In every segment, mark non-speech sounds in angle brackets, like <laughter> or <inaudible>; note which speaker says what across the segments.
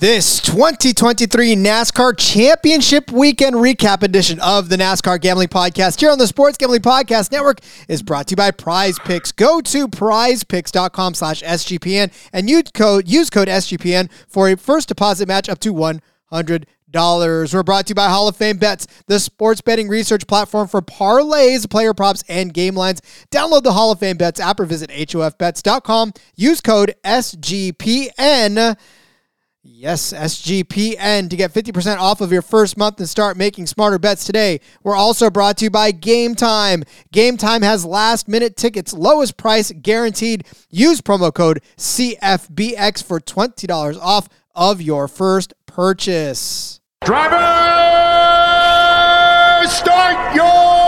Speaker 1: This 2023 NASCAR Championship Weekend Recap edition of the NASCAR Gambling Podcast here on the Sports Gambling Podcast Network is brought to you by Prize Picks. Go to prizepicks.com slash SGPN and use code, use code SGPN for a first deposit match up to $100. We're brought to you by Hall of Fame Bets, the sports betting research platform for parlays, player props, and game lines. Download the Hall of Fame Bets app or visit HOFBets.com. Use code SGPN. Yes, SGPN to get 50% off of your first month and start making smarter bets today. We're also brought to you by Game Time. Game Time has last minute tickets, lowest price guaranteed. Use promo code CFBX for $20 off of your first purchase.
Speaker 2: Driver, start your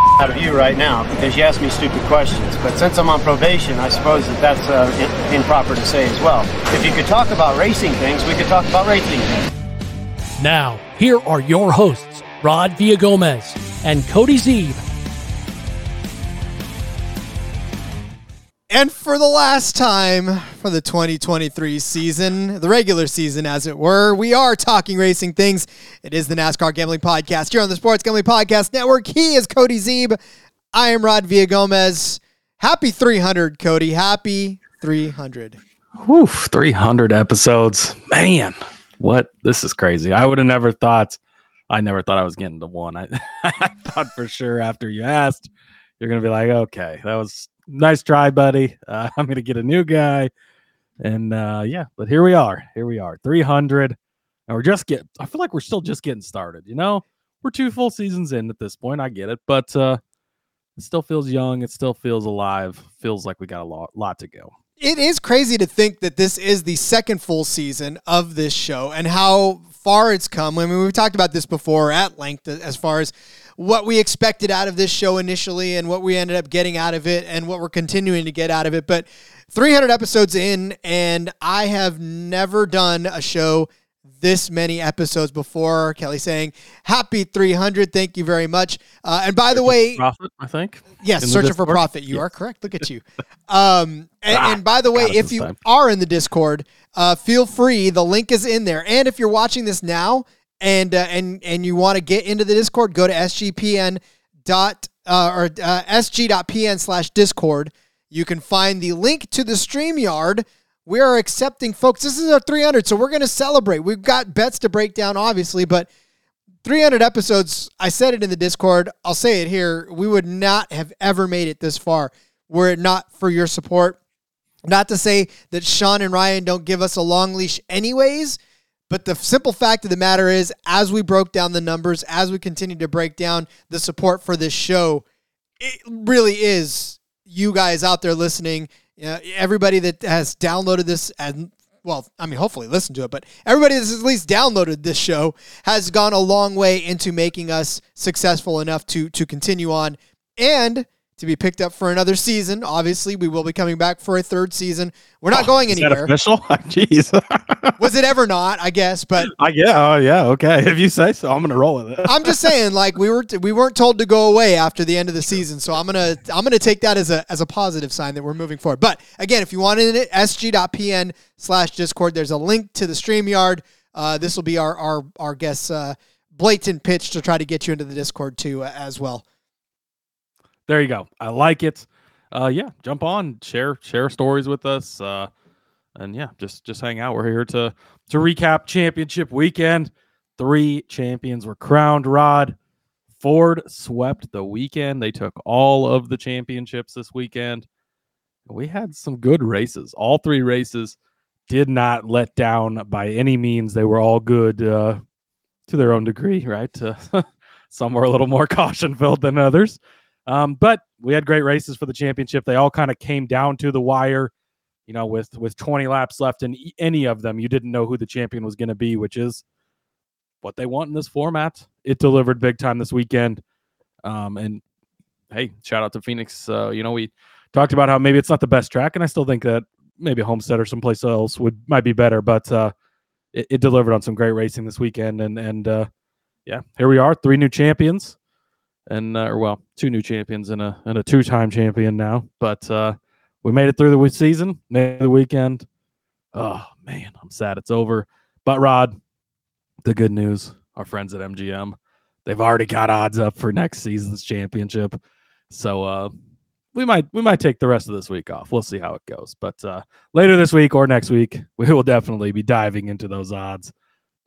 Speaker 3: out of you right now because you ask me stupid questions. But since I'm on probation, I suppose that that's uh, improper to say as well. If you could talk about racing things, we could talk about racing things.
Speaker 4: Now, here are your hosts, Rod Villagomez and Cody Zeeb.
Speaker 1: And for the last time for the 2023 season, the regular season, as it were, we are talking racing things. It is the NASCAR Gambling Podcast here on the Sports Gambling Podcast Network. He is Cody Zeeb. I am Rod Villagomez. Happy 300, Cody. Happy 300.
Speaker 5: Whew, 300 episodes. Man, what? This is crazy. I would have never thought, I never thought I was getting to one. I, <laughs> I thought for sure after you asked, you're going to be like, okay, that was nice try, buddy. Uh, <laughs> I'm going to get a new guy. And uh, yeah, but here we are. Here we are. 300. And we're just get. I feel like we're still just getting started. You know, we're two full seasons in at this point. I get it. But uh, it still feels young. It still feels alive. Feels like we got a lot, lot to go.
Speaker 1: It is crazy to think that this is the second full season of this show and how far it's come. I mean, we've talked about this before at length as far as what we expected out of this show initially and what we ended up getting out of it and what we're continuing to get out of it. But 300 episodes in, and I have never done a show this many episodes before. Kelly saying, Happy 300. Thank you very much. Uh, and by the way,
Speaker 5: profit, I think.
Speaker 1: Yes, searching for profit. You
Speaker 5: Yes.
Speaker 1: are correct. Look at you. <laughs> Um, and,
Speaker 5: Ah,
Speaker 1: and by the way,
Speaker 5: us
Speaker 1: if you
Speaker 5: time.
Speaker 1: are in the Discord, uh, feel free. The link is in there. And if you're watching this now and uh, and and you want to get into the Discord, go to sgpn dot uh, or uh, sg.pn slash Discord. You can find the link to the StreamYard. We are accepting folks. This is our 300, so we're going to celebrate. We've got bets to break down, obviously, but 300 episodes. I said it in the Discord. I'll say it here. We would not have ever made it this far were it not for your support. Not to say that Sean and Ryan don't give us a long leash, anyways, but the simple fact of the matter is, as we broke down the numbers, as we continue to break down the support for this show, it really is you guys out there listening. Uh, everybody that has downloaded this and well, I mean, hopefully listen to it, but everybody that's at least downloaded this show has gone a long way into making us successful enough to to continue on. And to be picked up for another season. Obviously, we will be coming back for a third season. We're not going
Speaker 5: Is that
Speaker 1: anywhere.
Speaker 5: official? <laughs> Jeez. <laughs>
Speaker 1: Was it ever not? I guess, but
Speaker 5: I yeah, oh, yeah, okay. <laughs> If you say so, I'm gonna roll with it.
Speaker 1: I'm just saying, like we were we weren't told to go away after the end of the season, so I'm gonna I'm gonna take that as a as a positive sign that we're moving forward. But again, if you wanted it, sg.pn slash discord, there's a link to the Streamyard. Uh, this will be our our our guess uh, blatant pitch to try to get you into the Discord too uh, as well.
Speaker 5: There you go. I like it. Uh, yeah, jump on, share share stories with us, uh, and yeah, just just hang out. We're here to to recap championship weekend. Three champions were crowned. Rod Ford swept the weekend. They took all of the championships this weekend. We had some good races. All three races did not let down by any means. They were all good. Uh, to their own degree, right? <laughs> Some were a little more <laughs> caution filled than others. Um, but we had great races for the championship. They all kind of came down to the wire. You know, with with 20 laps left in any of them, you didn't know who the champion was going to be, which is what they want in this format. It delivered big time this weekend. Um, and hey, shout out to Phoenix. Uh, you know, we talked about how maybe it's not the best track, and I still think that maybe Homestead or someplace else would might be better, but uh, it, it, delivered on some great racing this weekend, and and uh, yeah, here we are, three new champions, and uh, or well, two new champions and a and a two time champion now, but uh, we made it through the season, made the weekend. Oh man, I'm sad it's over. But Rod, the good news, our friends at MGM, they've already got odds up for next season's championship. So uh we might we might take the rest of this week off. We'll see how it goes. But uh later this week or next week, <laughs> we will definitely be diving into those odds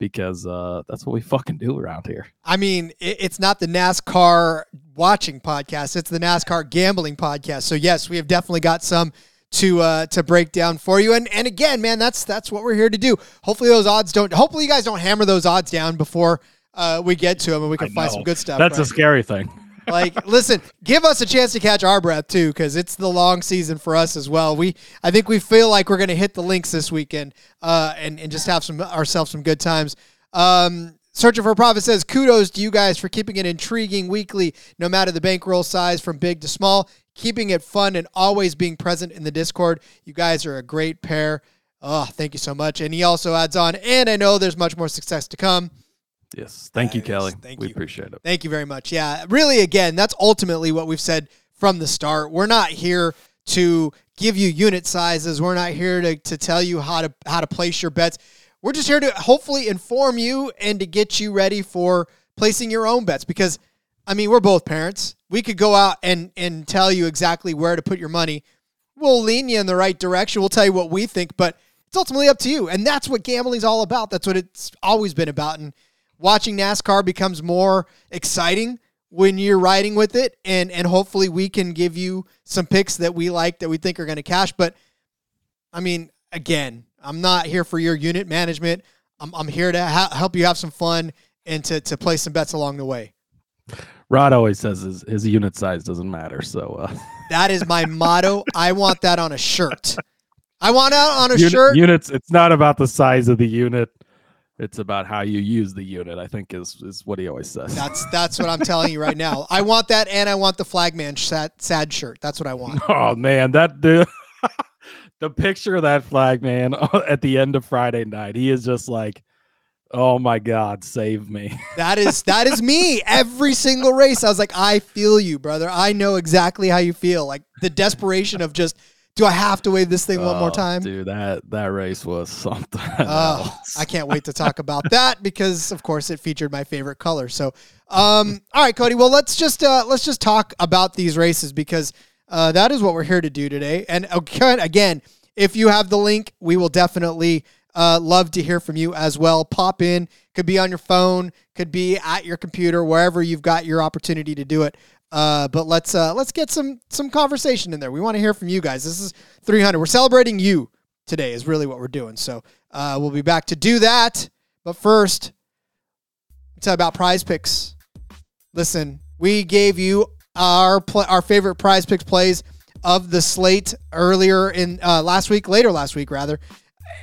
Speaker 5: because uh that's what we fucking do around here.
Speaker 1: I mean, it's not the NASCAR watching podcast, it's the NASCAR gambling podcast. So yes, we have definitely got some to uh, to break down for you. And and again, man, that's that's what we're here to do. Hopefully those odds don't. Hopefully you guys don't hammer those odds down before uh, we get to them, and we can find some good stuff.
Speaker 5: That's a scary thing.
Speaker 1: Like, listen, give us a chance to catch our breath too, because it's the long season for us as well. We, I think we feel like we're going to hit the links this weekend, uh, and and just have some ourselves some good times. Um, Searching for Profit says, kudos to you guys for keeping it intriguing weekly, no matter the bankroll size from big to small keeping it fun and always being present in the Discord. You guys are a great pair. Oh, thank you so much. And he also adds on, and I know there's much more success to come.
Speaker 5: Yes. Thank you, Kelly. Thank we you. appreciate it.
Speaker 1: Thank you very much. Yeah. Really, again, that's ultimately what we've said from the start. We're not here to give you unit sizes. We're not here to, to tell you how to how to place your bets. We're just here to hopefully inform you and to get you ready for placing your own bets because I mean, we're both parents. We could go out and and tell you exactly where to put your money. We'll lean you in the right direction. We'll tell you what we think, but it's ultimately up to you. And that's what gambling's all about. That's what it's always been about. And watching NASCAR becomes more exciting when you're riding with it. And and hopefully we can give you some picks that we like that we think are going to cash. But I mean, again, I'm not here for your unit management. I'm, I'm here to ha- help you have some fun and to, to play some bets along the way.
Speaker 5: Rod always says his, his unit size doesn't matter. So uh. <laughs>
Speaker 1: that is my motto. I want that on a shirt. I want that on a
Speaker 5: unit,
Speaker 1: shirt.
Speaker 5: Units. It's not about the size of the unit. It's about how you use the unit. I think is is what he always says.
Speaker 1: That's that's what I'm telling you right now. I want that, and I want the flagman sad, sad shirt. That's what I want. <laughs>
Speaker 5: Oh man, that the <laughs> the picture of that flagman <laughs> at the end of Friday night. He is just like Oh my God, save me.
Speaker 1: that is that is me. Every single race. I was like, I feel you, brother. I know exactly how you feel. Like the desperation of just do I have to wave this thing oh, one more oh, time?
Speaker 5: Dude, that that race was something. <laughs>
Speaker 1: Oh, I can't wait to <laughs> talk about that because of course it featured my favorite color. So um all right, Cody. Well let's just uh let's just talk about these races because uh that is what we're here to do today. And again, if you have the link, we will definitely uh, love to hear from you as well. Pop in, could be on your phone, could be at your computer, wherever you've got your opportunity to do it. Uh, but let's uh, let's get some some conversation in there. We want to hear from you guys. This is 300. We're celebrating you today. Is really what we're doing. So uh, we'll be back to do that. But first, tell about Prize Picks. Listen, we gave you our pl- our favorite Prize Picks plays of the slate earlier in uh, last week, later last week rather.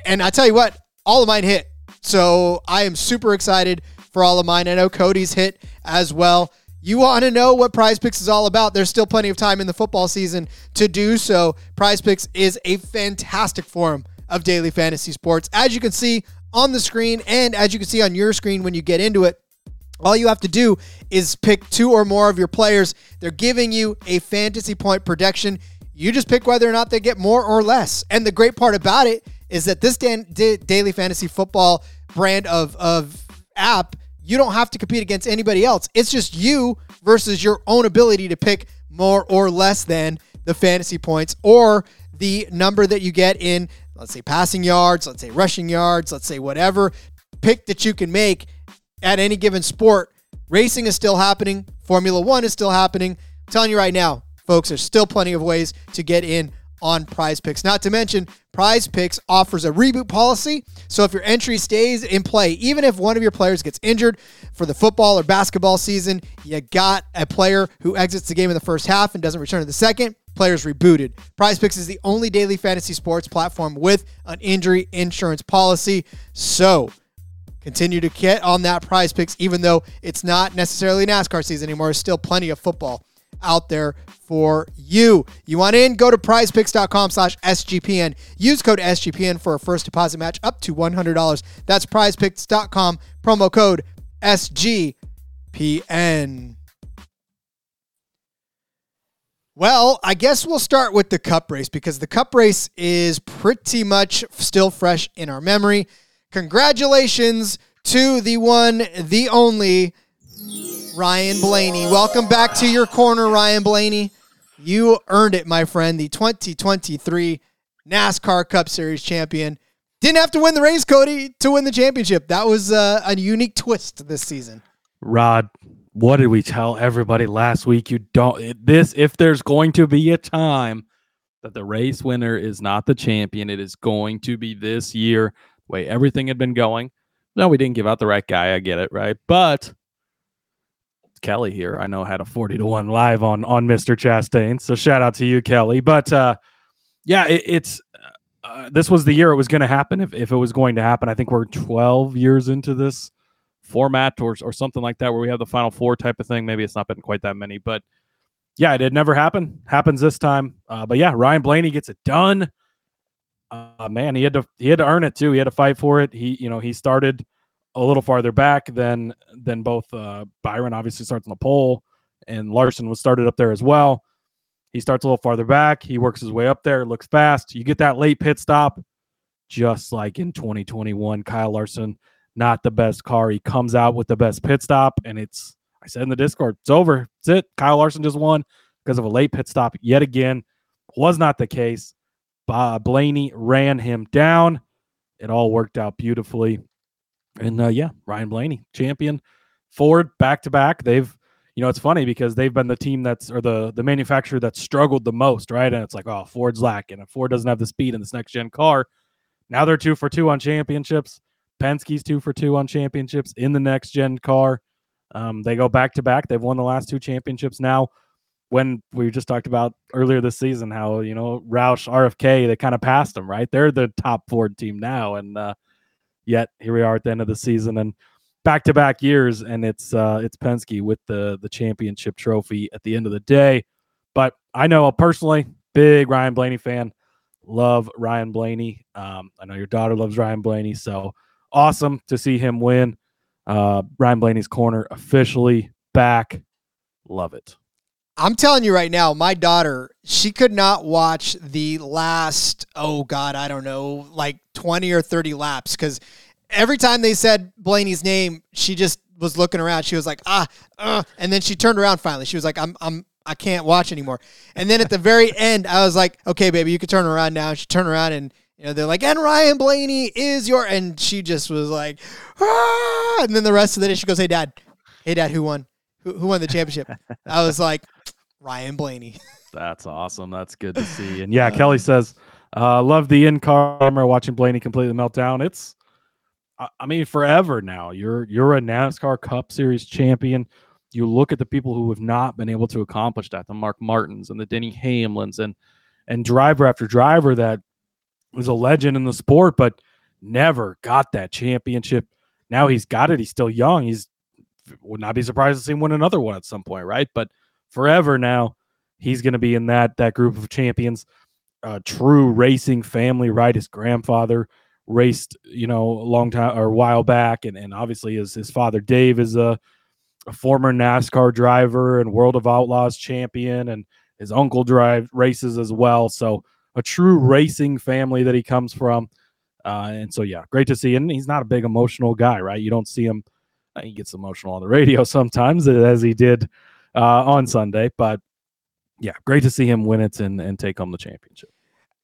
Speaker 1: And I tell you what, all of mine hit. So I am super excited for all of mine. I know Cody's hit as well. You want to know what Prize Picks is all about? There's still plenty of time in the football season to do so. Prize Picks is a fantastic forum of daily fantasy sports. As you can see on the screen, and as you can see on your screen when you get into it, all you have to do is pick two or more of your players. They're giving you a fantasy point projection. You just pick whether or not they get more or less. And the great part about it is that this daily fantasy football brand of of app, you don't have to compete against anybody else. It's just you versus your own ability to pick more or less than the fantasy points or the number that you get in, let's say passing yards, let's say rushing yards, let's say whatever pick that you can make at any given sport. Racing is still happening. Formula One is still happening. I'm telling you right now, folks, there's still plenty of ways to get in on Prize Picks. Not to mention, Prize Picks offers a reboot policy. So if your entry stays in play, even if one of your players gets injured for the football or basketball season, you got a player who exits the game in the first half and doesn't return in the second. Players rebooted. Prize Picks is the only daily fantasy sports platform with an injury insurance policy. So continue to get on that Prize Picks, even though it's not necessarily NASCAR season anymore. There's still plenty of football out there for you. You want in? Go to prizepicks.com slash SGPN. Use code SGPN for a first deposit match up to $100. That's prizepicks.com, promo code SGPN. Well, I guess we'll start with the cup race because the cup race is pretty much still fresh in our memory. Congratulations to the one, the only Ryan Blaney. Welcome back to your corner, Ryan Blaney. You earned it, my friend. The 2023 NASCAR Cup Series champion. Didn't have to win the race, Cody, to win the championship. That was uh, a unique twist this season.
Speaker 5: Rod, what did we tell everybody last week? You don't this if there's going to be a time that the race winner is not the champion, it is going to be this year. The way everything had been going. No, we didn't give out the right guy. I get it, right? But Kelly here, I know had a 40 to 1 live on on Mr. Chastain. So shout out to you, Kelly. But uh yeah, it, it's uh, this was the year it was going to happen if, if it was going to happen. I think we're 12 years into this format or, or something like that where we have the final four type of thing. Maybe it's not been quite that many, but yeah, it had never happened. Happens this time. Uh, but yeah, Ryan Blaney gets it done. Uh, man, he had to he had to earn it too. He had to fight for it. He you know he started a little farther back than than both uh, Byron obviously starts on the pole and Larson was started up there as well. He starts a little farther back. He works his way up there. Looks fast. You get that late pit stop, just like in 2021. Kyle Larson not the best car. He comes out with the best pit stop, and it's I said in the Discord, it's over. It's it. Kyle Larson just won because of a late pit stop yet again. Was not the case. Uh, Blaney ran him down. It all worked out beautifully. And uh, yeah, Ryan Blaney, champion. Ford back to back. They've, you know, it's funny because they've been the team that's or the the manufacturer that struggled the most, right? And it's like, oh, Ford's lacking. And Ford doesn't have the speed in this next gen car. Now they're two for two on championships. Penske's two for two on championships in the next gen car. Um, they go back to back. They've won the last two championships now. When we just talked about earlier this season, how you know Roush RFK they kind of passed them, right? They're the top Ford team now, and uh, yet here we are at the end of the season and back to back years, and it's uh, it's Penske with the the championship trophy at the end of the day. But I know personally, big Ryan Blaney fan. Love Ryan Blaney. Um, I know your daughter loves Ryan Blaney, so awesome to see him win. Uh, Ryan Blaney's corner officially back. Love it.
Speaker 1: I'm telling you right now, my daughter, she could not watch the last, oh God, I don't know, like 20 or 30 laps because every time they said Blaney's name, she just was looking around. She was like, ah, uh, and then she turned around finally. She was like, I'm, I'm, I can't watch anymore. And then at the very <laughs> end, I was like, okay, baby, you can turn around now. She turned around and you know, they're like, and Ryan Blaney is your, and she just was like, ah! and then the rest of the day she goes, hey dad, hey dad, who won? Who, who won the championship? I was like, Ryan Blaney. <laughs>
Speaker 5: That's awesome. That's good to see. And yeah, Kelly says, uh, love the in car camera watching Blaney completely melt down. It's, I mean, forever now. You're you're a NASCAR Cup Series champion. You look at the people who have not been able to accomplish that, the Mark Martins and the Denny Hamlins and and driver after driver that was a legend in the sport, but never got that championship. Now he's got it. He's still young. He's would not be surprised to see him win another one at some point, right? But forever now, he's going to be in that that group of champions. A true racing family, right? His grandfather raced, you know, a long time or a while back, and and obviously his his father Dave is a, a former NASCAR driver and World of Outlaws champion, and his uncle drive races as well. So a true racing family that he comes from. Uh, and so, yeah, great to see. And he's not a big emotional guy, right? You don't see him. He gets emotional on the radio <laughs> sometimes, as he did uh, on Sunday. But yeah, great to see him win it and, and take home the championship.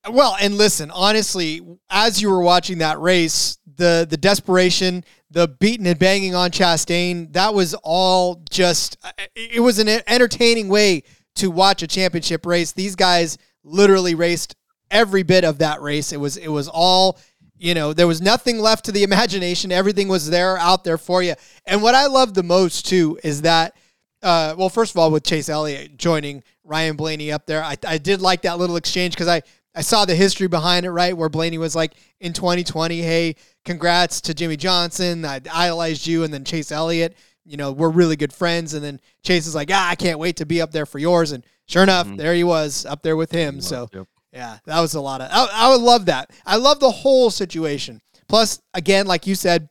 Speaker 1: Well, and listen, honestly, as you were watching that race, the the desperation, the beating and banging on Chastain, that was all just uh, it was an entertaining way to watch a championship race. These guys literally raced every bit of that race. It was it was all you know, there was nothing left to the <laughs> imagination. Everything was there out there for you. And what I love the most too is that uh, well, first of all, with Chase Elliott joining Ryan Blaney up there, I, I did like that little exchange because I, I saw the history behind it, right? Where Blaney was like in 2020, hey, congrats to Jimmie Johnson. I idolized you. And then Chase Elliott, you know, we're really good friends. And then Chase is like, ah, I can't wait to be up there for yours. And sure enough, mm-hmm. there he was up there with him. So, yep. yeah, that was a lot of, I, I would love that. I love the whole situation. Plus, again, like you said,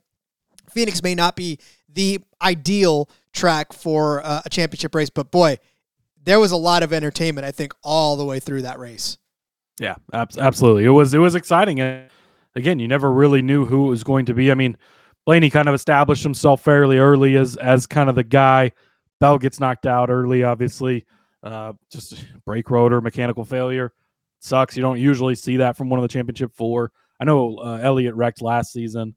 Speaker 1: Phoenix may not be the ideal track for uh, a championship race. But boy, there was a lot of entertainment. I think all the way through that race.
Speaker 5: Yeah, absolutely. It was it was exciting. And again, you never really knew who it was going to be. I mean, Blaney kind of established himself fairly early as as kind of the guy. Bell gets knocked out early, obviously. Uh, just brake rotor, mechanical failure. Sucks. You don't usually see that from one of the championship four. I know uh, Elliott wrecked last season,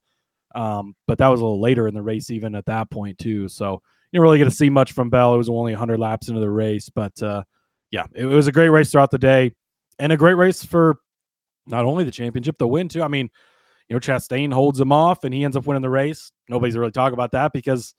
Speaker 5: um, but that was a little later in the race, even at that point too. So didn't really get to see much from Bell. It was only 100 laps into the race, but uh, yeah, it, it, was a great race throughout the day, and a great race for not only the championship, the win too. I mean, you know, Chastain holds him off, and he ends up winning the race. Nobody's really talking about that because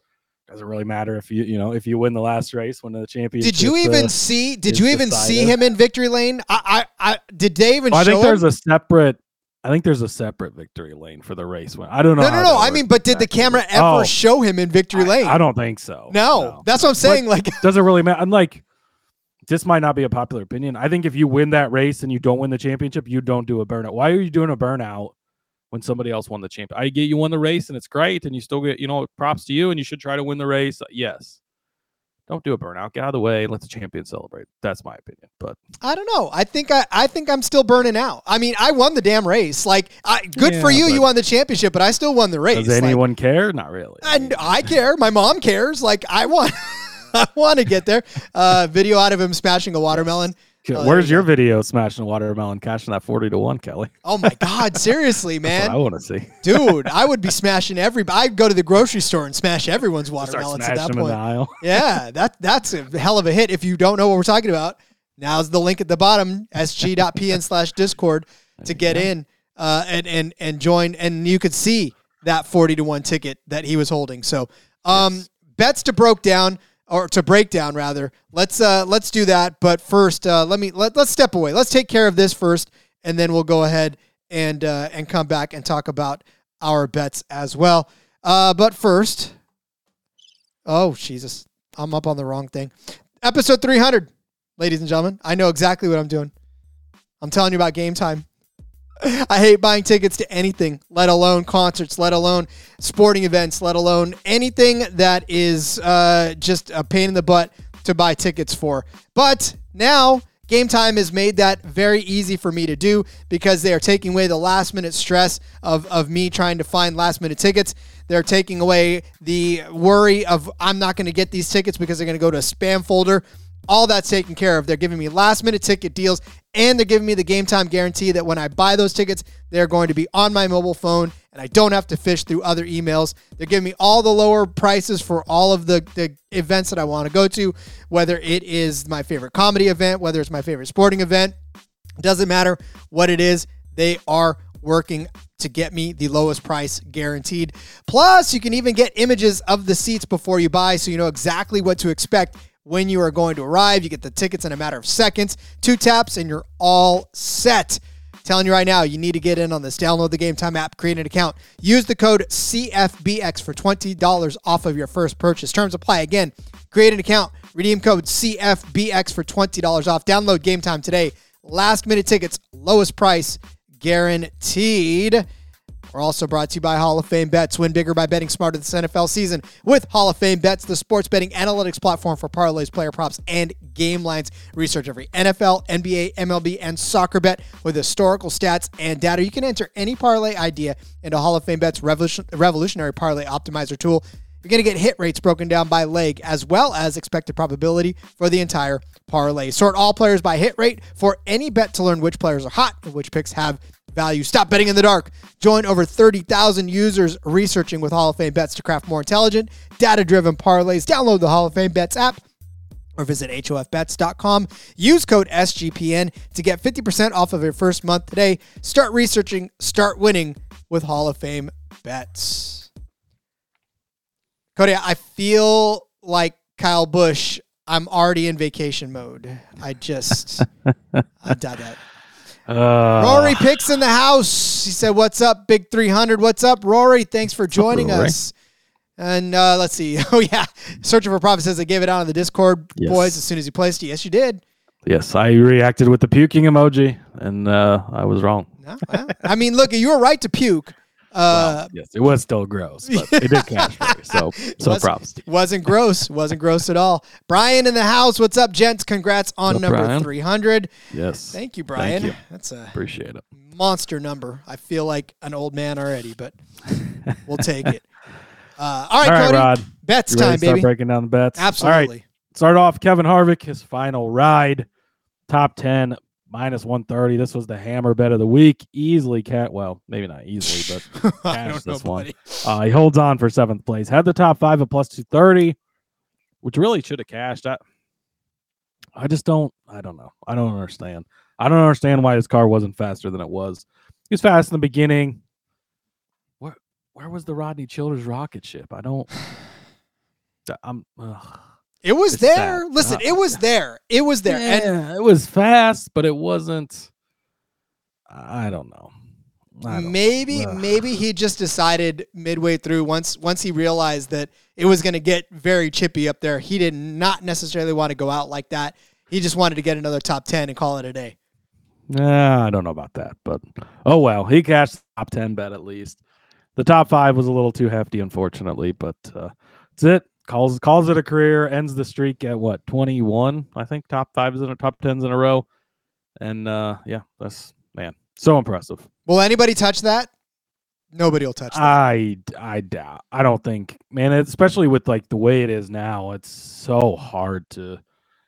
Speaker 5: it doesn't really matter if you you know if you win the last race, when the championship.
Speaker 1: Did you even uh, see? Did you even decided. see him in victory lane? I I, I did they even?
Speaker 5: Well, I think
Speaker 1: him?
Speaker 5: there's a separate I think there's a separate victory lane for the race. I don't know.
Speaker 1: No, no, no. I mean, but did the camera ever oh, show him in victory lane?
Speaker 5: I, I don't think so.
Speaker 1: No, no. that's what I'm saying. But like, <laughs>
Speaker 5: doesn't really matter. I'm like, this might not be a popular opinion. I think if you win that race and you don't win the championship, you don't do a burnout. Why are you doing a burnout when somebody else won the champ? I get you won the race and it's great, and you still get you know props to you, and you should try to win the race. Yes, don't do a burnout. Get out of the way. Let the champion celebrate. That's my opinion. But
Speaker 1: I don't know. I think I, I think I'm still burning out. I mean, I won the damn race. Like, I, good yeah, for you. You won the championship, but I still won the race.
Speaker 5: Does anyone like, care? Not really.
Speaker 1: And I care. My mom cares. Like, I want. <laughs> I want to get there. Uh, video out of him smashing a watermelon.
Speaker 5: Oh, Where's your video smashing a watermelon, cashing that forty to one, Kelly?
Speaker 1: Oh my God, <laughs> seriously, man!
Speaker 5: I want to see,
Speaker 1: dude. I would be <laughs> smashing every. I'd go to the grocery store and smash everyone's watermelons at that point. <laughs> yeah, that that's a hell of a hit. If you don't know what we're talking about, now's the link at the bottom: sg.pn slash discord to get in uh, and and and join, and you could see that forty to one ticket that he was holding. So, um, yes. bets to broke down or to break down rather. Let's uh let's do that. But first, uh, let me let let's step away. Let's take care of this first, and then we'll go ahead and uh, and come back and talk about our bets as well. Uh, but first, oh Jesus, I'm up on the wrong thing. Episode 300, ladies and gentlemen. I know exactly what I'm doing. I'm telling you about game time. I hate buying tickets to anything, let alone concerts, let alone sporting events, let alone anything that is uh, just a pain in the butt to buy tickets for. But now, Game Time has made that very easy for me to do because they are taking away the last minute stress of, of me trying to find last minute tickets. They're taking away the worry of I'm not going to get these tickets because they're going to go to a spam folder all that's taken care of. They're giving me last minute ticket deals and they're giving me the game time guarantee that when I buy those tickets, they're going to be on my mobile phone and I don't have to fish through other emails. They're giving me all the lower prices for all of the, the events that I want to go to, whether it is my favorite comedy event, whether it's my favorite sporting event. Doesn't matter what it is, they are working to get me the lowest price guaranteed. Plus, you can even get images of the seats before you buy so you know exactly what to expect when you are going to arrive. You get the tickets in a matter of seconds, two taps, and you're all set. Telling you right now, you need to get in on this. Download the Game Time app, create an account, use the code CFBX for $20 off of your first purchase. Terms apply. Again, create an account, redeem code CFBX for $20 off. Download Game Time today. Last minute tickets, lowest price guaranteed. We're also brought to you by Hall of Fame Bets. Win bigger by betting smarter this NFL season with Hall of Fame Bets, the sports betting analytics platform for parlays, player props, and game lines. Research every NFL, NBA, MLB, and soccer bet with historical stats and data. You can enter any parlay idea into Hall of Fame Bets revolution, revolutionary parlay optimizer tool. You're going to get hit rates broken down by leg as well as expected probability for the entire parlay. Sort all players by hit rate for any bet to learn which players are hot and which picks have value. Stop betting in the dark. Join over 30,000 users researching with Hall of Fame bets to craft more intelligent, data driven parlays. Download the Hall of Fame bets app or visit HOFBets.com. Use code SGPN to get 50% off of your first month today. Start researching, start winning with Hall of Fame bets. Cody, I feel like Kyle Busch. I'm already in vacation mode. I just, <laughs> I doubt that.
Speaker 5: Uh,
Speaker 1: Rory Picks in the house. He said, What's up, Big 300? What's up, Rory? Thanks for joining
Speaker 5: Rory?
Speaker 1: us. And uh, let's see. <laughs> Oh, yeah. Searching for Profit says I gave it out on the Discord,
Speaker 5: Yes.
Speaker 1: boys, as soon as you placed it. Yes, you did.
Speaker 5: Yes, I reacted with the puking emoji, and uh, I was wrong.
Speaker 1: No, I mean, look, you were right to puke. Uh,
Speaker 5: yes, it was still gross, but it did <laughs> cash for me. So, so props.
Speaker 1: Wasn't gross. Wasn't gross at all. Brian in the house. What's up, gents? Congrats on
Speaker 5: up,
Speaker 1: number 300.
Speaker 5: Yes,
Speaker 1: Thank you, Brian.
Speaker 5: you.
Speaker 1: That's a
Speaker 5: appreciate it.
Speaker 1: monster number. I feel like an old man already, but we'll take it. <laughs> Uh, all right,
Speaker 5: All right,
Speaker 1: Cody.
Speaker 5: Rod.
Speaker 1: Bets time, baby.
Speaker 5: breaking down the bets? All right,
Speaker 1: Absolutely.
Speaker 5: start off Kevin Harvick, his final ride, top 10, minus 130. This was the hammer bet of the week. Easily cat, well, maybe not easily, but <laughs> cash
Speaker 1: don't know,
Speaker 5: this one. uh, he holds on for seventh place. Had the top five at plus 230, which really should have cashed. I, I just don't, I don't know. I don't understand. I don't understand why his car wasn't faster than it was. He was fast in the beginning. Where, where was the Rodney Childers rocket ship? I don't. <sighs> I'm. ugh.
Speaker 1: It was
Speaker 5: It's
Speaker 1: there.
Speaker 5: sad.
Speaker 1: Listen,
Speaker 5: Uh,
Speaker 1: it was there. It was there. And
Speaker 5: it was fast, but it wasn't. I don't know. I don't
Speaker 1: maybe
Speaker 5: Ugh.
Speaker 1: maybe he just decided midway through once once he realized that it was going to get very chippy up there. He did not necessarily want to go out like that. He just wanted to get another top 10 and call it a day.
Speaker 5: Nah, I don't know about that, but oh well. He cashed the top ten bet at least. The top five was a little too hefty, unfortunately, but uh, that's it. Calls calls it a career. Ends the streak at what twenty one? I think top fives in a top tens in a row, and uh, yeah, that's man, so impressive.
Speaker 1: Will anybody touch that? Nobody will touch that.
Speaker 5: I I doubt. I don't think, man. Especially with like the way it is now, it's so hard to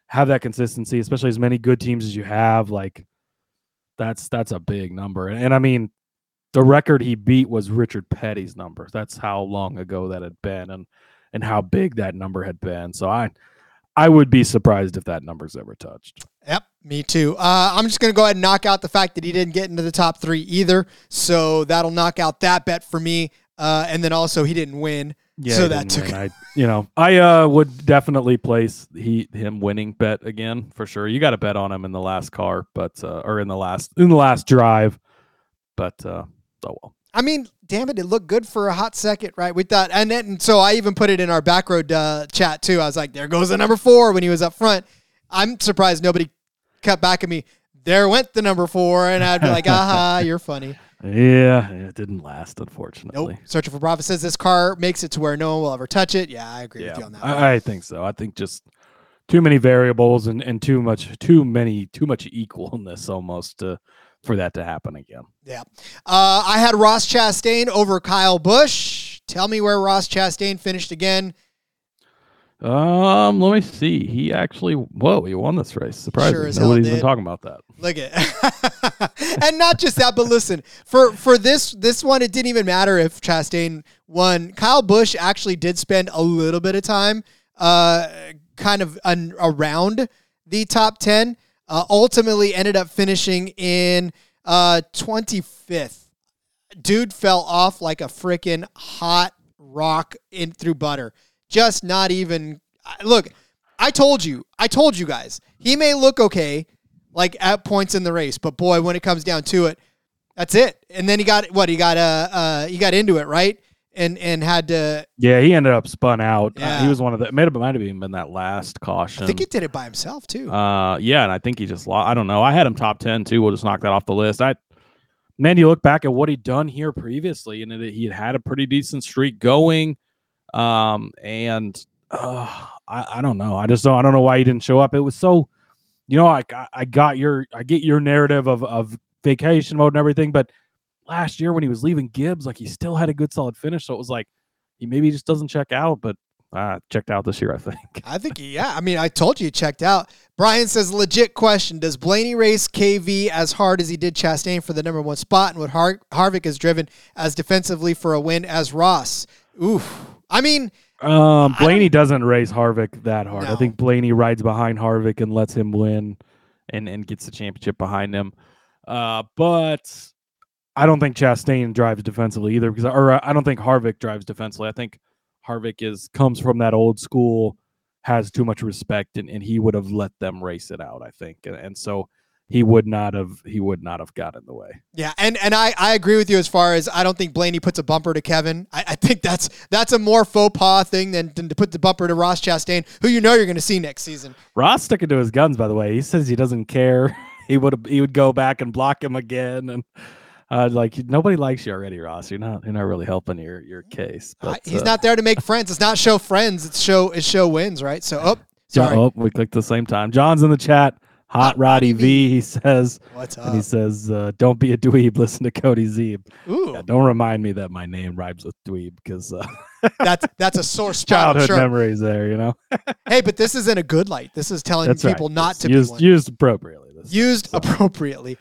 Speaker 5: have that consistency, especially as many good teams as you have. Like that's that's a big number, and, and I mean, the record he beat was Richard Petty's number. That's how long ago that had been, and and how big that number had been. So I I would be surprised if that number's ever touched.
Speaker 1: Yep, me too. Uh, I'm just going to go ahead and knock out the fact that he didn't get into the top three either. So that'll knock out that bet for me. Uh, and then also he didn't win.
Speaker 5: Yeah,
Speaker 1: So that took- <laughs>
Speaker 5: I, you know, I uh, would definitely place he him winning bet again for sure. You got to bet on him in the last car, but uh, or in the last in the last drive, but uh, oh well.
Speaker 1: I mean, damn it, it looked good for a hot second, right? We thought, and then and so I even put it in our back road uh, chat too. I was like, there goes the number four when he was up front. I'm surprised nobody cut back at me. There went the number four, and I'd be like, aha, <laughs> you're funny.
Speaker 5: Yeah, it didn't last, unfortunately.
Speaker 1: Nope. Searching for Profit says this car makes it to where no one will ever touch it. Yeah, I agree with you on that. one.
Speaker 5: I, I think so. I think just too many variables and, and too much too many too much equalness almost to, for that to happen again.
Speaker 1: Yeah. Uh, I had Ross Chastain over Kyle Busch. Tell me where Ross Chastain finished again.
Speaker 5: Um, let me see. He actually, whoa, he won this race. Surprising.
Speaker 1: hell
Speaker 5: Nobody's been talking about that.
Speaker 1: Look at, <laughs> and not just that, but listen for for this this one, it didn't even matter if Chastain won. Kyle Busch actually did spend a little bit of time, uh, kind of an, around the top ten. Uh, ultimately, ended up finishing in uh 25th. Dude fell off like a freaking hot rock in through butter. Just not even look. I told you. I told you guys. He may look okay, like at points in the race, but boy, when it comes down to it, that's it. And then he got what he got. Uh, uh, he got into it right, and and had to.
Speaker 5: Yeah, he ended up spun out. Uh, he was one of the. It might have, might have even been that last caution.
Speaker 1: I think he did it by himself too.
Speaker 5: Uh, yeah, and I think he just lost. I don't know. I had him top ten too. We'll just knock that off the list. I, man, you look back at what he'd done here previously, and it, he had had a pretty decent streak going. Um, and uh, I, I don't know. I just don't. I don't know why he didn't show up. It was so, you know, I got, I got your, I get your narrative of of vacation mode and everything, but last year when he was leaving Gibbs, like he still had a good solid finish. So it was like he maybe just doesn't check out, but uh, checked out this year, I think.
Speaker 1: I think yeah. I mean, I told you he checked out. Brian says, legit question: Does Blaney race KV as hard as he did Chastain for the number one spot, and what Har- Harvick has driven as defensively for a win as Ross? Oof. I mean,
Speaker 5: Um, Blaney doesn't race Harvick that hard. I think Blaney rides behind Harvick and lets him win, and and gets the championship behind him. Uh, but I don't think Chastain drives defensively either because, or uh, I don't think Harvick drives defensively. I think Harvick is comes from that old school, has too much respect, and, and he would have let them race it out. I think, and, and so he would not have he would not have got in the way.
Speaker 1: Yeah, and and I, I agree with you as far as I don't think Blaney puts a bumper to Kevin. I, I think that's that's a more faux pas thing than, than to put the bumper to Ross Chastain, who you know you're going to see next season.
Speaker 5: Ross sticking to his guns, by the way. He says he doesn't care. <laughs> He would he would go back and block him again, and uh, like nobody likes you already, Ross. You're not you're not really helping your your case.
Speaker 1: Uh,
Speaker 5: But,
Speaker 1: he's
Speaker 5: uh,
Speaker 1: not there to make friends. It's not show friends. It's show it's show wins, right? So, oh, sorry.
Speaker 5: Oh, we clicked the same time. John's in the chat. Hot,
Speaker 1: Hot
Speaker 5: Roddy
Speaker 1: Roddy
Speaker 5: v. He says,
Speaker 1: What's
Speaker 5: and he says, uh, "Don't be a dweeb. <laughs> Listen to Cody Zeeb.
Speaker 1: Ooh,
Speaker 5: Yeah, don't remind me that my name rhymes with dweeb because uh, <laughs>
Speaker 1: that's that's a source spot.
Speaker 5: Childhood
Speaker 1: sure.
Speaker 5: memories there. You know, <laughs>
Speaker 1: Hey, but this is in a good light. This is telling
Speaker 5: that's
Speaker 1: people
Speaker 5: right.
Speaker 1: not
Speaker 5: It's
Speaker 1: to
Speaker 5: used
Speaker 1: be one.
Speaker 5: used appropriately. This time.
Speaker 1: used
Speaker 5: So-
Speaker 1: appropriately.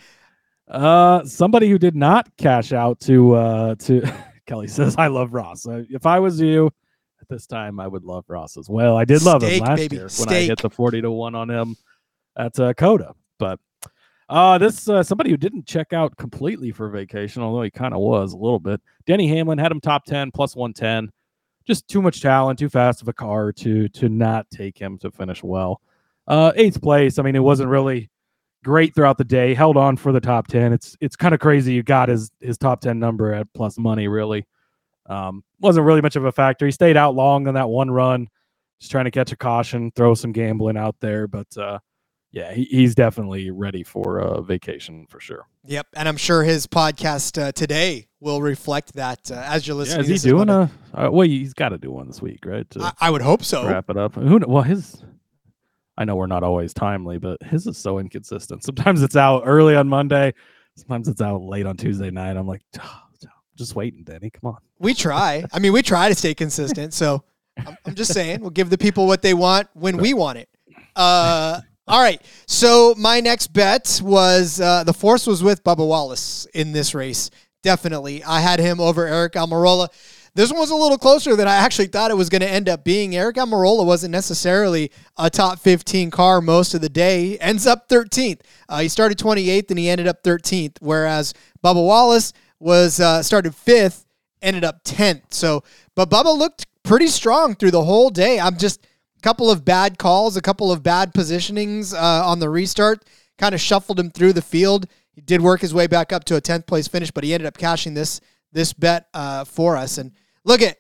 Speaker 5: Uh, somebody who did not cash out to uh to <laughs> Kelly says, "I love Ross. Uh, if I was you." At this time, I would love Ross as well. I did love him last
Speaker 1: baby,
Speaker 5: year when I hit the forty to one on him at uh, COTA. But uh, this uh, somebody who didn't check out completely for vacation, although he kind of was a little bit. Denny Hamlin had him top ten plus one ten. Just too much talent, too fast of a car to to not take him to finish well. Uh, eighth place. I mean, it wasn't really great throughout the day. Held on for the top ten. It's it's kind of crazy. You got his his top ten number at plus money. Really, um, wasn't really much of a factor. He stayed out long on that one run, just trying to catch a caution, throw some gambling out there. But uh, yeah, he, he's definitely ready for a vacation for sure.
Speaker 1: Yep, and I'm sure his podcast uh, today will reflect that uh, as you're
Speaker 5: Yeah,
Speaker 1: listening.
Speaker 5: is he
Speaker 1: is
Speaker 5: doing a? Uh, well, he's got to do one this week, right?
Speaker 1: I, I would hope so.
Speaker 5: wrap it up. Who? Well, his. I know we're not always timely, but his is so inconsistent. Sometimes it's out early on Monday. Sometimes it's out late on Tuesday night. I'm like, just waiting, Denny. Come on.
Speaker 1: We try. I mean, we try to stay consistent. So I'm, I'm just saying, we'll give the people what they want when we want it. Uh, all right. So my next bet was uh, the force was with Bubba Wallace in this race. Definitely, I had him over Eric Almirola. This one was a little closer than I actually thought it was going to end up being. Eric Almirola wasn't necessarily a top 15 car most of the day. Ends up 13th. Uh, he started 28th and he ended up 13th. Whereas Bubba Wallace was uh, started fifth, ended up 10th. So, but Bubba looked pretty strong through the whole day. I'm just a couple of bad calls, a couple of bad positionings uh, on the restart, kind of shuffled him through the field. He did work his way back up to a 10th place finish, but he ended up cashing this this bet uh, for us. And look at,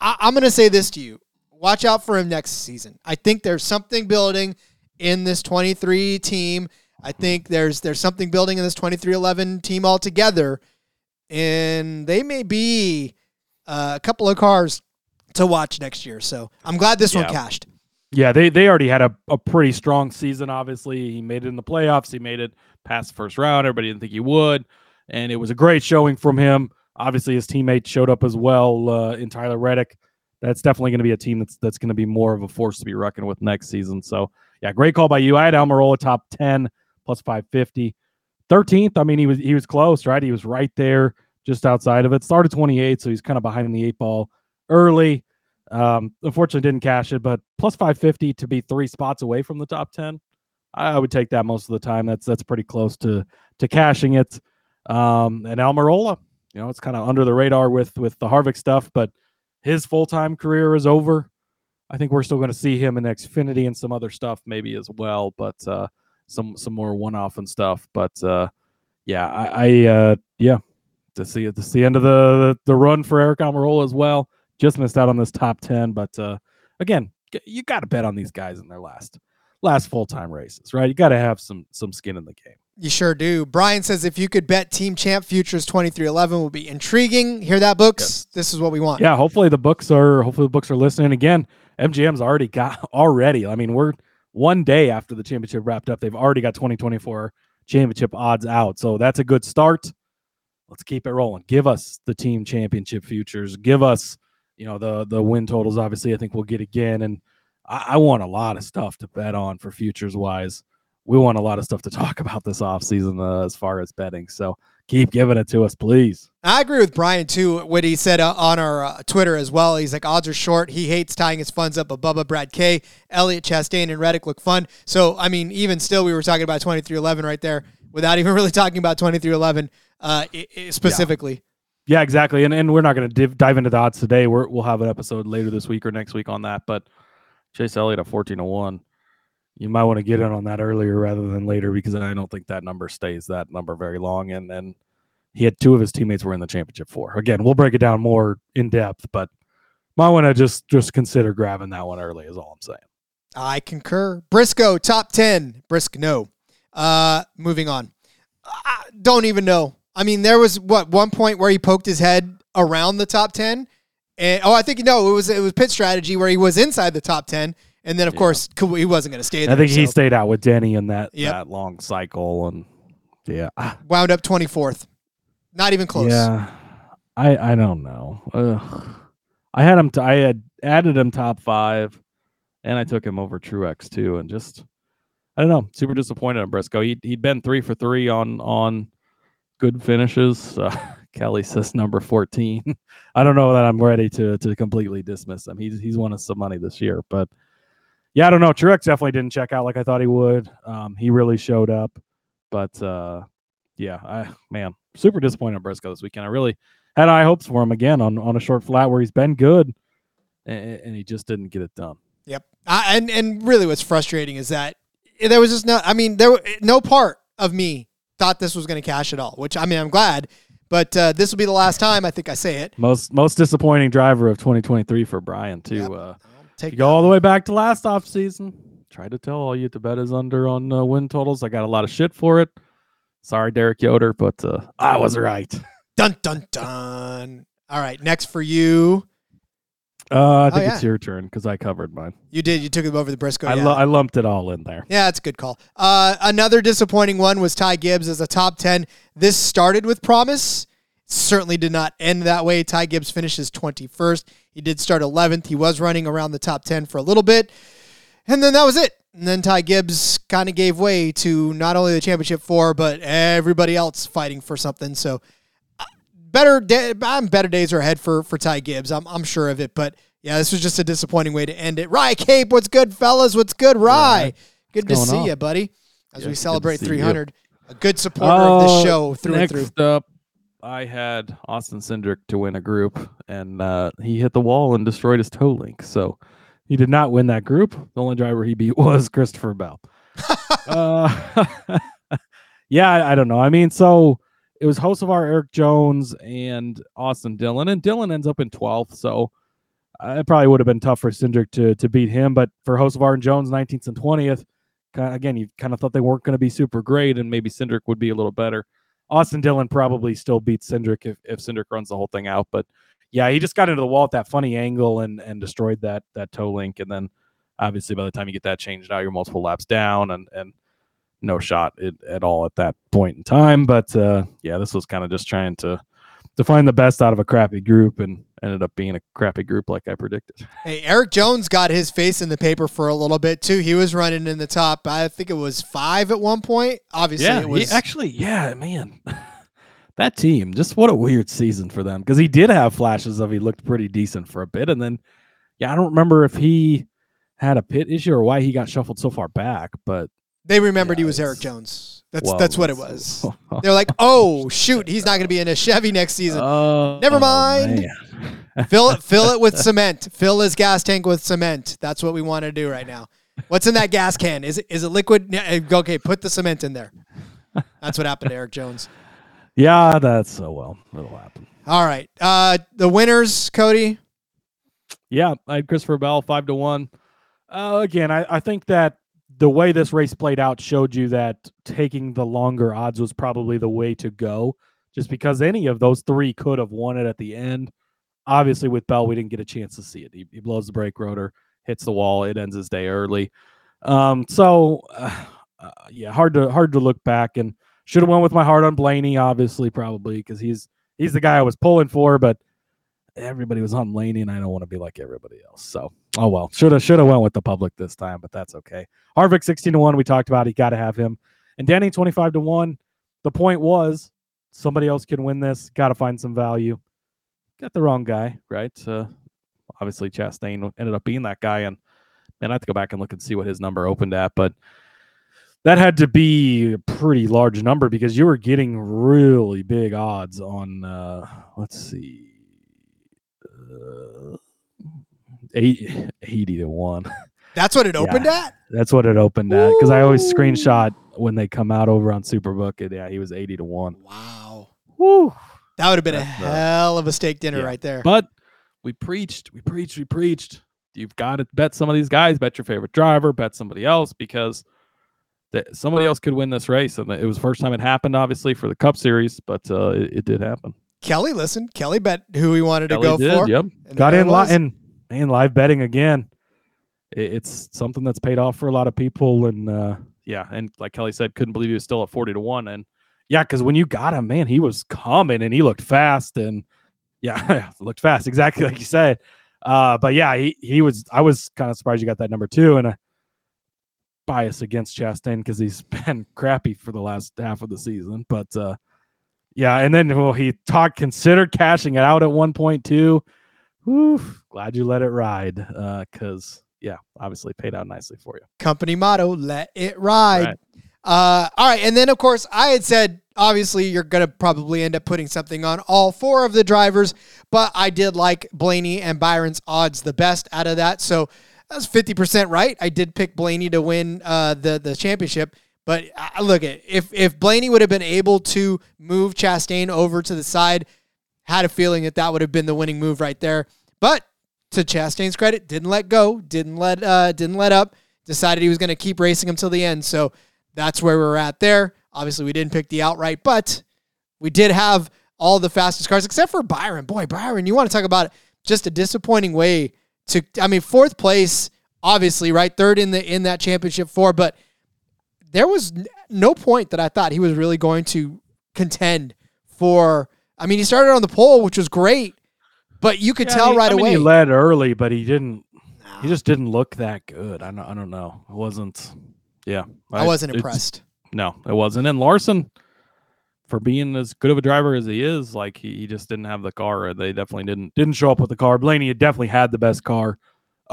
Speaker 1: I, I'm going to say this to you: watch out for him next season. I think there's something building in this 23 team. I think there's there's something building in this 23-11 team altogether, and they may be uh, a couple of cars to watch next year. So I'm glad this one cashed.
Speaker 5: Yeah, they they already had a, a pretty strong season. Obviously, he made it in the playoffs. He made it past the first round. Everybody didn't think he would, and it was a great showing from him. Obviously, his teammate showed up as well uh, in Tyler Reddick. That's definitely going to be a team that's that's going to be more of a force to be reckoned with next season. So, yeah, great call by you. I had Almirola top ten plus five fifty. 13th, I mean, he was he was close, right? He was right there, just outside of it. Started 28, so he's kind of behind the eight ball early. Um, unfortunately, didn't cash it, but plus 550 to be three spots away from the top 10. I would take that most of the time. That's that's pretty close to to cashing it. Um, and Almirola, you know, it's kind of under the radar with with the Harvick stuff, but his full time career is over. I think we're still going to see him in Xfinity and some other stuff maybe as well, but uh, some some more one off and stuff. But uh, yeah, I, I uh, yeah, to see it. This the end of the the run for Eric Almirola as well. Just missed out on this top ten, but uh, again, you got to bet on these guys in their last last full time races, right? You got to have some some skin in the game.
Speaker 1: You sure do. Brian says if you could bet Team Champ Futures 2311 would be intriguing. Hear that, books? This is what we want.
Speaker 5: Yeah, hopefully the books are hopefully the books are listening again. MGM's already got <laughs> already. I mean, we're one day after the championship wrapped up. They've already got 2024 championship odds out. So that's a good start. Let's keep it rolling. Give us the team championship futures. Give us, you know, the the win totals. Obviously, I think we'll get again. And I, I want a lot of stuff to bet on for futures wise. We want a lot of stuff to talk about this offseason uh, as far as betting. So keep giving it to us, please.
Speaker 1: I agree with Brian too. What he said uh, on our uh, Twitter as well. He's like, odds are short. He hates tying his funds up. But Bubba, Brad K, Elliott Chastain, and Reddick look fun. So I mean, even still, we were talking about twenty three eleven right there, without <laughs> even really talking about twenty three eleven uh, i- i- specifically.
Speaker 5: Yeah, exactly. And and we're not going to div- dive into the odds today. We're, we'll have an episode later this week or next week on that. But Chase Elliott at fourteen to one. You might want to get in on that earlier rather than later because I don't think that number stays that number very long. And then he had two of his teammates were in the championship four. Again, we'll break it down more in depth, but might want to just just consider grabbing that one early. Is all I'm saying.
Speaker 1: I concur. Briscoe top ten. Brisk no. Uh, moving on. I don't even know. I mean, there was what one point where he poked his head around the top ten, and oh, I think no, it was it was pit strategy where he was inside the top ten, and then of
Speaker 5: Yeah.
Speaker 1: course he wasn't going to stay there.
Speaker 5: I think he
Speaker 1: so
Speaker 5: stayed out with Denny in that
Speaker 1: Yep.
Speaker 5: that long cycle, and yeah, Ah,
Speaker 1: wound up twenty fourth. Not even close.
Speaker 5: Yeah, I I don't know. Ugh. I had him. T- I had added him top five, and I took him over Truex too, and just I don't know. Super disappointed in Briscoe. He he'd been three for three on on good finishes. Uh, <laughs> Kelly says number fourteen. <laughs> I don't know that I'm ready to to completely dismiss him. He's he's won us some money this year, but yeah, I don't know. Truex definitely didn't check out like I thought he would. Um, he really showed up, but uh, yeah, I man, super disappointed in Briscoe this weekend. I really had high hopes for him again on on a short flat where he's been good, and, and he just didn't get it done.
Speaker 1: Yep. I, and and really, what's frustrating is that there was just no. I mean, there no part of me thought this was going to cash at all. Which I mean, I'm glad, but uh, this will be the last time I think I say it.
Speaker 5: Most most disappointing driver of 2023 for Brian too.
Speaker 1: Yep.
Speaker 5: Uh,
Speaker 1: Take
Speaker 5: you go all the way back to last off season. Tried to tell all you to bet is under on uh, win totals. I got a lot of shit for it. Sorry, Derek Yoder, but uh, I was right. <laughs>
Speaker 1: Dun dun dun. All right, next for you.
Speaker 5: Uh, I think
Speaker 1: yeah.
Speaker 5: it's your turn because I covered mine.
Speaker 1: You did. You took him over the Briscoe.
Speaker 5: I,
Speaker 1: yeah.
Speaker 5: lu- I lumped it all in there.
Speaker 1: Yeah, that's a good call. Uh, another disappointing one was Ty Gibbs as a top 10. This started with promise. Certainly did not end that way. Ty Gibbs finishes 21st. He did start 11th. He was running around the top 10 for a little bit. And then that was it. And then Ty Gibbs kind of gave way to not only the championship four, but everybody else fighting for something. So uh, better day, um, better days are ahead for for Ty Gibbs. I'm I'm sure of it. But yeah, this was just a disappointing way to end it. Rye Cape, what's good, fellas? What's good, Rye? Good to see
Speaker 5: on?
Speaker 1: you, buddy. As
Speaker 5: Yeah,
Speaker 1: we celebrate
Speaker 5: see you.
Speaker 1: 300, a good supporter of the
Speaker 5: Uh,
Speaker 1: show through and
Speaker 5: Next
Speaker 1: through.
Speaker 5: up, I had Austin Cindric to win a group, and uh, he hit the wall and destroyed his toe link. So he did not win that group. The only driver he beat <laughs> was Christopher Bell. <laughs> uh, <laughs> yeah, I, I don't know. I mean, so it was Hocevar, Erik Jones, and Austin Dillon, and Dillon ends up in 12th. So uh, it probably would have been tough for Cindric to to beat him. But for Hocevar and Jones, 19th and 20th, again, you kind of thought they weren't going to be super great, and maybe Cindric would be a little better. Austin Dillon probably still beats Cindric if, if Cindric runs the whole thing out. But yeah, he just got into the wall at that funny angle and and destroyed that that toe link. And then obviously by the time you get that changed out, you're multiple laps down and and no shot at, at all at that point in time. But uh, yeah, this was kind of just trying to to find the best out of a crappy group and ended up being a crappy group like I predicted.
Speaker 1: Hey, Erik Jones got his face in the paper for a little bit too. He was running in the top. I think it was five at one point. Obviously,
Speaker 5: yeah,
Speaker 1: it was.
Speaker 5: he, actually, yeah, man. <laughs> that team, just what a weird season for them. Because he did have flashes of he looked pretty decent for a bit, and then yeah, I don't remember if he had a pit issue or why he got shuffled so far back, but
Speaker 1: they remembered he was
Speaker 5: Erik
Speaker 1: Jones. That's
Speaker 5: well,
Speaker 1: that's what it was. <laughs> They're like, oh shoot, he's not going to be in a Chevy next season.
Speaker 5: Oh,
Speaker 1: Never mind.
Speaker 5: man.
Speaker 1: fill it, fill it with <laughs> cement. Fill his gas tank with cement. That's what we want to do right now. What's in that gas can? Is it is it liquid? Okay, put the cement in there. That's what happened to Erik Jones.
Speaker 5: yeah, that's so well. It'll happen.
Speaker 1: All right, uh, the winners, Cody.
Speaker 5: Yeah, I had Christopher Bell five to one. Uh, again, I, I think that the way this race played out showed you that taking the longer odds was probably the way to go, just because any of those three could have won it at the end. Obviously, with Bell, we didn't get a chance to see it. He, he blows the brake rotor, hits the wall, it ends his day early. Um, so uh, uh, yeah, hard to hard to look back and should have went with my heart on Blaney, obviously, probably because he's he's the guy I was pulling for, but everybody was on Blaney, and I don't want to be like everybody else. So, oh well, should have should have went with the public this time, but that's okay. Harvick sixteen to one, we talked about. He got to have him, and Danny twenty five to one. The point was somebody else can win this. Got to find some value. Got the wrong guy, right? Uh, obviously, Chastain ended up being that guy, and man, I have to go back and look and see what his number opened at, but that had to be a pretty large number because you were getting really big odds on. Uh, let's see, eight, 80 to one.
Speaker 1: That's what it opened at.
Speaker 5: That's what it opened at because I always screenshot when they come out over on Superbook. And yeah, he was 80 to 1.
Speaker 1: Wow,
Speaker 5: Woo.
Speaker 1: that would have been a
Speaker 5: That's, uh,
Speaker 1: hell of a steak dinner
Speaker 5: yeah.
Speaker 1: right there.
Speaker 5: But we preached, we preached, we preached. You've got to bet some of these guys, bet your favorite driver, bet somebody else because that somebody else could win this race. And it was the first time it happened, obviously, for the Cup Series, but uh, it, it did happen.
Speaker 1: Kelly, listen, Kelly bet who he wanted
Speaker 5: Kelly
Speaker 1: to go
Speaker 5: did,
Speaker 1: for.
Speaker 5: Yep.
Speaker 1: and
Speaker 5: Got
Speaker 1: there it
Speaker 5: in li-
Speaker 1: was.
Speaker 5: and live betting again. It, it's something that's paid off for a lot of people. And uh, yeah, and like Kelly said, couldn't believe he was still at 40 to 1. And yeah, because when you got him, man, he was coming and he looked fast. And <laughs> yeah, looked fast, exactly like you said. Uh, but yeah, he, he was, I was kind of surprised you got that number two. And a bias against Chastain because he's <laughs> been crappy for the last half of the season. But uh, yeah, and then well, he talked, considered cashing it out at 1.2. Whew, glad you let it ride. Uh, Because yeah, obviously paid out nicely for you.
Speaker 1: company motto let it ride
Speaker 5: Right.
Speaker 1: uh all right and then of course i had said obviously you're gonna probably end up putting something on all four of the drivers but i did like blaney and byron's odds the best out of that so that's 50% right i did pick blaney to win uh the the championship but uh, look at if if blaney would have been able to move chastain over to the side had a feeling that that would have been the winning move right there but to Chastain's credit, didn't let go, didn't let uh, didn't let up. Decided he was going to keep racing till the end. So that's where we're at there. Obviously, we didn't pick the outright, but we did have all the fastest cars except for Byron. Boy, Byron, you want to talk about just a disappointing way to. I mean, fourth place, obviously, right, third in the in that championship four, but there was no point that I thought he was really going to contend for. I mean, he started on the pole, which was great, but you could
Speaker 5: Yeah,
Speaker 1: tell
Speaker 5: he-
Speaker 1: right
Speaker 5: I mean,
Speaker 1: away.
Speaker 5: He led early, but he didn't. He just didn't look that good. I don't. I don't know. It wasn't. Yeah,
Speaker 1: I wasn't impressed.
Speaker 5: No, it wasn't. And Larson, for being as good of a driver as he is, like he, he just didn't have the car. They definitely didn't didn't show up with the car. Blaney had definitely had the best car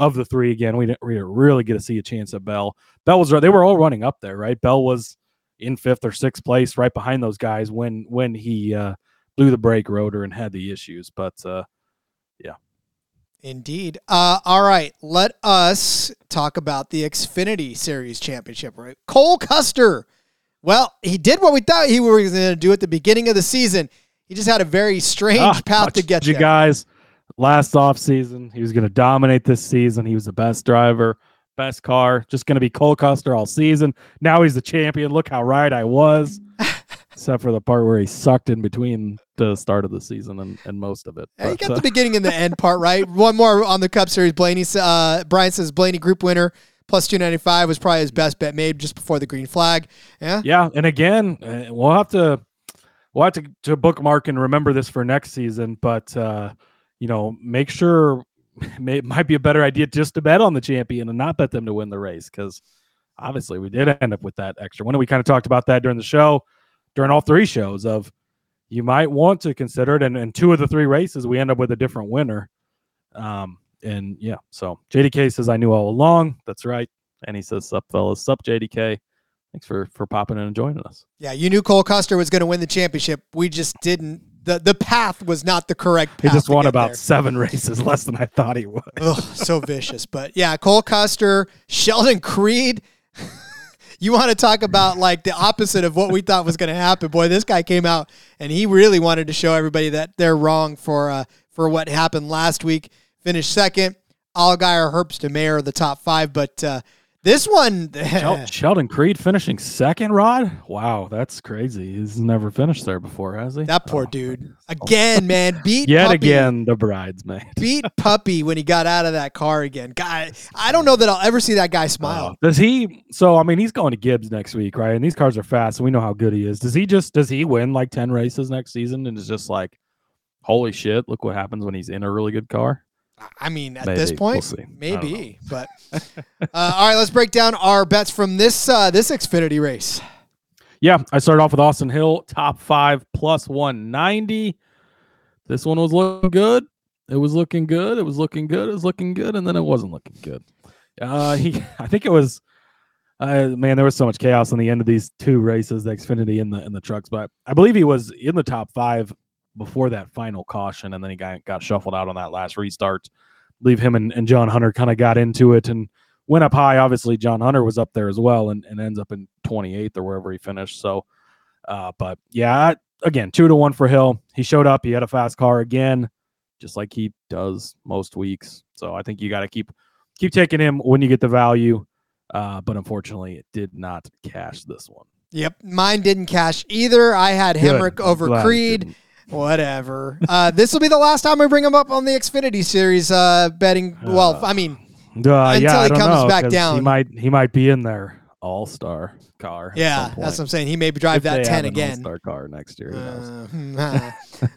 Speaker 5: of the three. Again, we didn't, we didn't really get to see a chance at Bell. Bell was they were all running up there, right? Bell was in fifth or sixth place, right behind those guys when when he uh, blew the brake rotor and had the issues. But uh, yeah
Speaker 1: Indeed. Uh, all right, let us talk about the Xfinity Series Championship. Right, Cole Custer. Well, he did what we thought he was going to do at the beginning of the season. He just had a very strange
Speaker 5: Ah,
Speaker 1: path to get
Speaker 5: you
Speaker 1: there.
Speaker 5: guys last off season. He was going to dominate this season. He was the best driver, best car. Just going to be Cole Custer all season. Now he's the champion. Look how right I was, <laughs> except for the part where he sucked in between the start of the season and, and most of it.
Speaker 1: Yeah, you
Speaker 5: But,
Speaker 1: got
Speaker 5: uh,
Speaker 1: the beginning and the end part <laughs> right. One more on the Cup Series. Blaney, uh, Brian says Blaney Group winner plus two ninety five was probably his best bet made just before the green flag. Yeah,
Speaker 5: yeah, and again, uh, we'll have to we'll have to, to bookmark and remember this for next season. But uh, you know, make sure <laughs> may, it might be a better idea just to bet on the champion and not bet them to win the race because obviously we did end up with that extra one. And we kind of talked about that during the show, during all three shows of you might want to consider it. And in two of the three races, we end up with a different winner. Um, and yeah, so JDK says I knew all along. That's right. And he says, "Sup, fellas, sup, JDK." Thanks for for popping in and joining us.
Speaker 1: yeah. You knew Cole Custer was going to win the championship. We just didn't. The The path was not the correct. Path.
Speaker 5: He
Speaker 1: just
Speaker 5: won about
Speaker 1: there.
Speaker 5: seven <laughs> races less than I thought he would.
Speaker 1: Ugh, so vicious. But yeah, Cole Custer, Sheldon Creed. <laughs> you want to talk about like the opposite of what we thought was going to happen? Boy, this guy came out and he really wanted to show everybody that they're wrong for uh, for what happened last week. Finished second. Allgaier, Herbst, Mayer are the top five, but uh, this one, <laughs>
Speaker 5: Sheldon Creed finishing second, Rod? Wow, that's crazy. He's never finished there before, has he?
Speaker 1: that poor
Speaker 5: Oh,
Speaker 1: dude again, man, <laughs> beat
Speaker 5: Yet
Speaker 1: Puppy.
Speaker 5: again, the bridesmaid.
Speaker 1: beat <laughs> Puppy when he got out of that car again. God, I don't know that I'll ever see that guy smile.
Speaker 5: Uh, does he? So I mean, he's going to Gibbs next week, right? And these cars are fast, so we know how good he is. Does he just? Does he win like ten races next season? And is just like, holy shit! Look what happens when he's in a really good car.
Speaker 1: I mean, at
Speaker 5: Maybe.
Speaker 1: this
Speaker 5: We'll
Speaker 1: point,
Speaker 5: don't
Speaker 1: maybe. But <laughs> uh, all right, let's break down our bets from this uh, this Xfinity race.
Speaker 5: Yeah, I started off with Austin Hill, top five plus 190. This one was looking good. It was looking good. It was looking good. It was looking good, and then it wasn't looking good. Uh, <laughs> he, I think it was, uh, man, there was so much chaos on the end of these two races, the Xfinity and the and the trucks. But I believe he was in the top five before that final caution, and then he got got shuffled out on that last restart. Leave him and, and John Hunter kind of got into it and went up high. Obviously, John Hunter was up there as well, and, and ends up in 28th or wherever he finished. So, uh, but yeah, again, two to one for Hill. He showed up. He had a fast car again just like he does most weeks. So I think you got to keep keep taking him when you get the value. Uh, but unfortunately, it did not cash this one.
Speaker 1: Yep, mine didn't cash either. I had
Speaker 5: Good.
Speaker 1: over
Speaker 5: Glad
Speaker 1: Creed. Whatever. uh, this will be the last time I bring him up on the Xfinity series uh, betting. Well, I mean,
Speaker 5: Uh,
Speaker 1: Until
Speaker 5: yeah, I
Speaker 1: he
Speaker 5: don't
Speaker 1: comes
Speaker 5: know,
Speaker 1: back
Speaker 5: 'cause He
Speaker 1: down.
Speaker 5: might he might be in there all star car.
Speaker 1: yeah, that's what I'm saying. He may drive
Speaker 5: If
Speaker 1: that
Speaker 5: they
Speaker 1: 10
Speaker 5: have
Speaker 1: again.
Speaker 5: all-star car next year.
Speaker 1: Uh, hmm,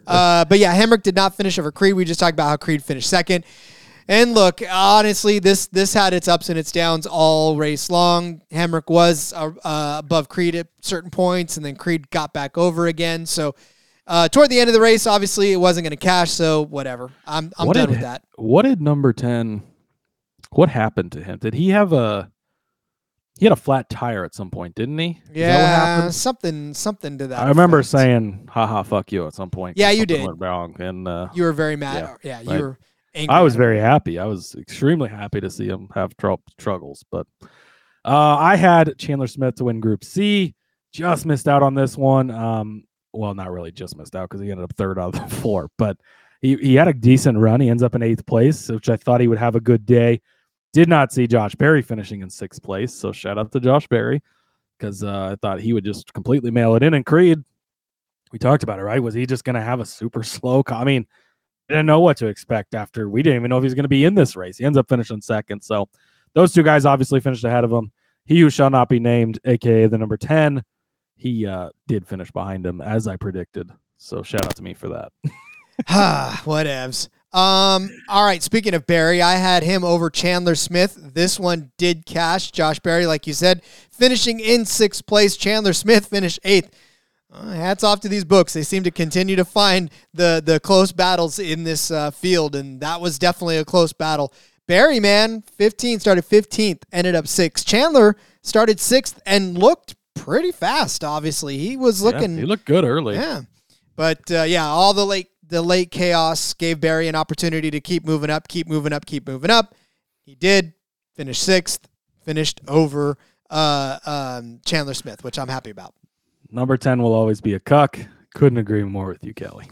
Speaker 1: uh, but yeah, Hemric did not finish over Creed. We just talked about how Creed finished second. And look, honestly, this this had its ups and its downs all race long. Hemric was uh, uh, above Creed at certain points, and then Creed got back over again. So uh, toward the end of the race, obviously, it wasn't going to cash. So whatever, I'm I'm
Speaker 5: What
Speaker 1: done
Speaker 5: did
Speaker 1: with that.
Speaker 5: What did number ten? What happened to him? Did he have a? He had a flat tire at some point, didn't he? Is
Speaker 1: Yeah, something something to that.
Speaker 5: I remember
Speaker 1: effect.
Speaker 5: saying "haha, fuck you" at some point.
Speaker 1: Yeah, you did.
Speaker 5: Went wrong, and uh,
Speaker 1: you were very mad. Yeah, you
Speaker 5: right.
Speaker 1: were. Angry
Speaker 5: I was very happy. I was extremely happy to see him have trou- struggles. But uh, I had Chandler Smith to win Group C. Just missed out on this one. Um, well, not really just missed out because he ended up third out of the <laughs> four. But he, he had a decent run. He ends up in eighth place, which I thought he would have a good day. Did not see Josh Berry finishing in sixth place. So shout out to Josh Berry because uh, I thought he would just completely mail it in. And Creed, we talked about it, right? Was he just going to have a super <laughs> slow? co- I mean, didn't know what to expect after we didn't even know if he was going to be in this race. He ends up finishing second. So those two guys obviously finished ahead of him. He who shall not be named, aka the number 10, he uh, did finish behind him as I predicted. So shout out to me for that. <laughs>
Speaker 1: Ah, Whatevs. Um, all right. Speaking of Berry, I had him over Chandler Smith. This one did cash. Josh Berry, like you said, finishing in sixth place. Chandler Smith finished eighth. Uh, hats off to these books. They seem to continue to find the the close battles in this uh, field, and that was definitely a close battle. Berry, man, 15 started 15th, ended up sixth. Chandler started sixth and looked pretty fast. Obviously, he was
Speaker 5: Yeah,
Speaker 1: looking.
Speaker 5: he looked good early.
Speaker 1: Yeah, but uh, yeah, all the late the late chaos gave Berry an opportunity to keep moving up, keep moving up, keep moving up. He did finish sixth, finished over uh, um, Chandler Smith, which I'm happy about.
Speaker 5: Number 10 will always be a cuck. Couldn't agree more with you, Kelly.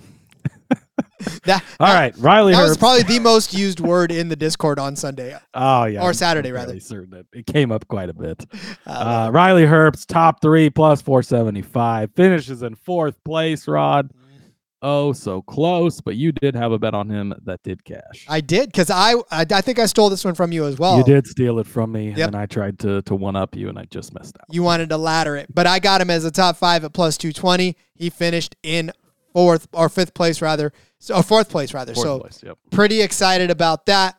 Speaker 5: <laughs>
Speaker 1: That
Speaker 5: All
Speaker 1: that,
Speaker 5: right, Riley
Speaker 1: that was probably the most used word in the Discord on Sunday.
Speaker 5: Oh yeah,
Speaker 1: Or
Speaker 5: I'm
Speaker 1: Saturday, rather.
Speaker 5: Certain that it came up quite a bit. <laughs>
Speaker 1: Uh,
Speaker 5: Uh, Riley Herbst, top three plus 475, finishes in fourth place. Rod, oh so close, but you did have a bet on him that did cash.
Speaker 1: I did because I, I I think I stole this one from you as well.
Speaker 5: you did steal it from me,
Speaker 1: Yep.
Speaker 5: and I tried to to one up you, and I just missed out.
Speaker 1: You wanted to ladder it, but I got him as a top five at plus two twenty. He finished in fourth or fifth place rather, so or fourth place rather.
Speaker 5: Fourth
Speaker 1: so
Speaker 5: place, yep.
Speaker 1: pretty excited about that.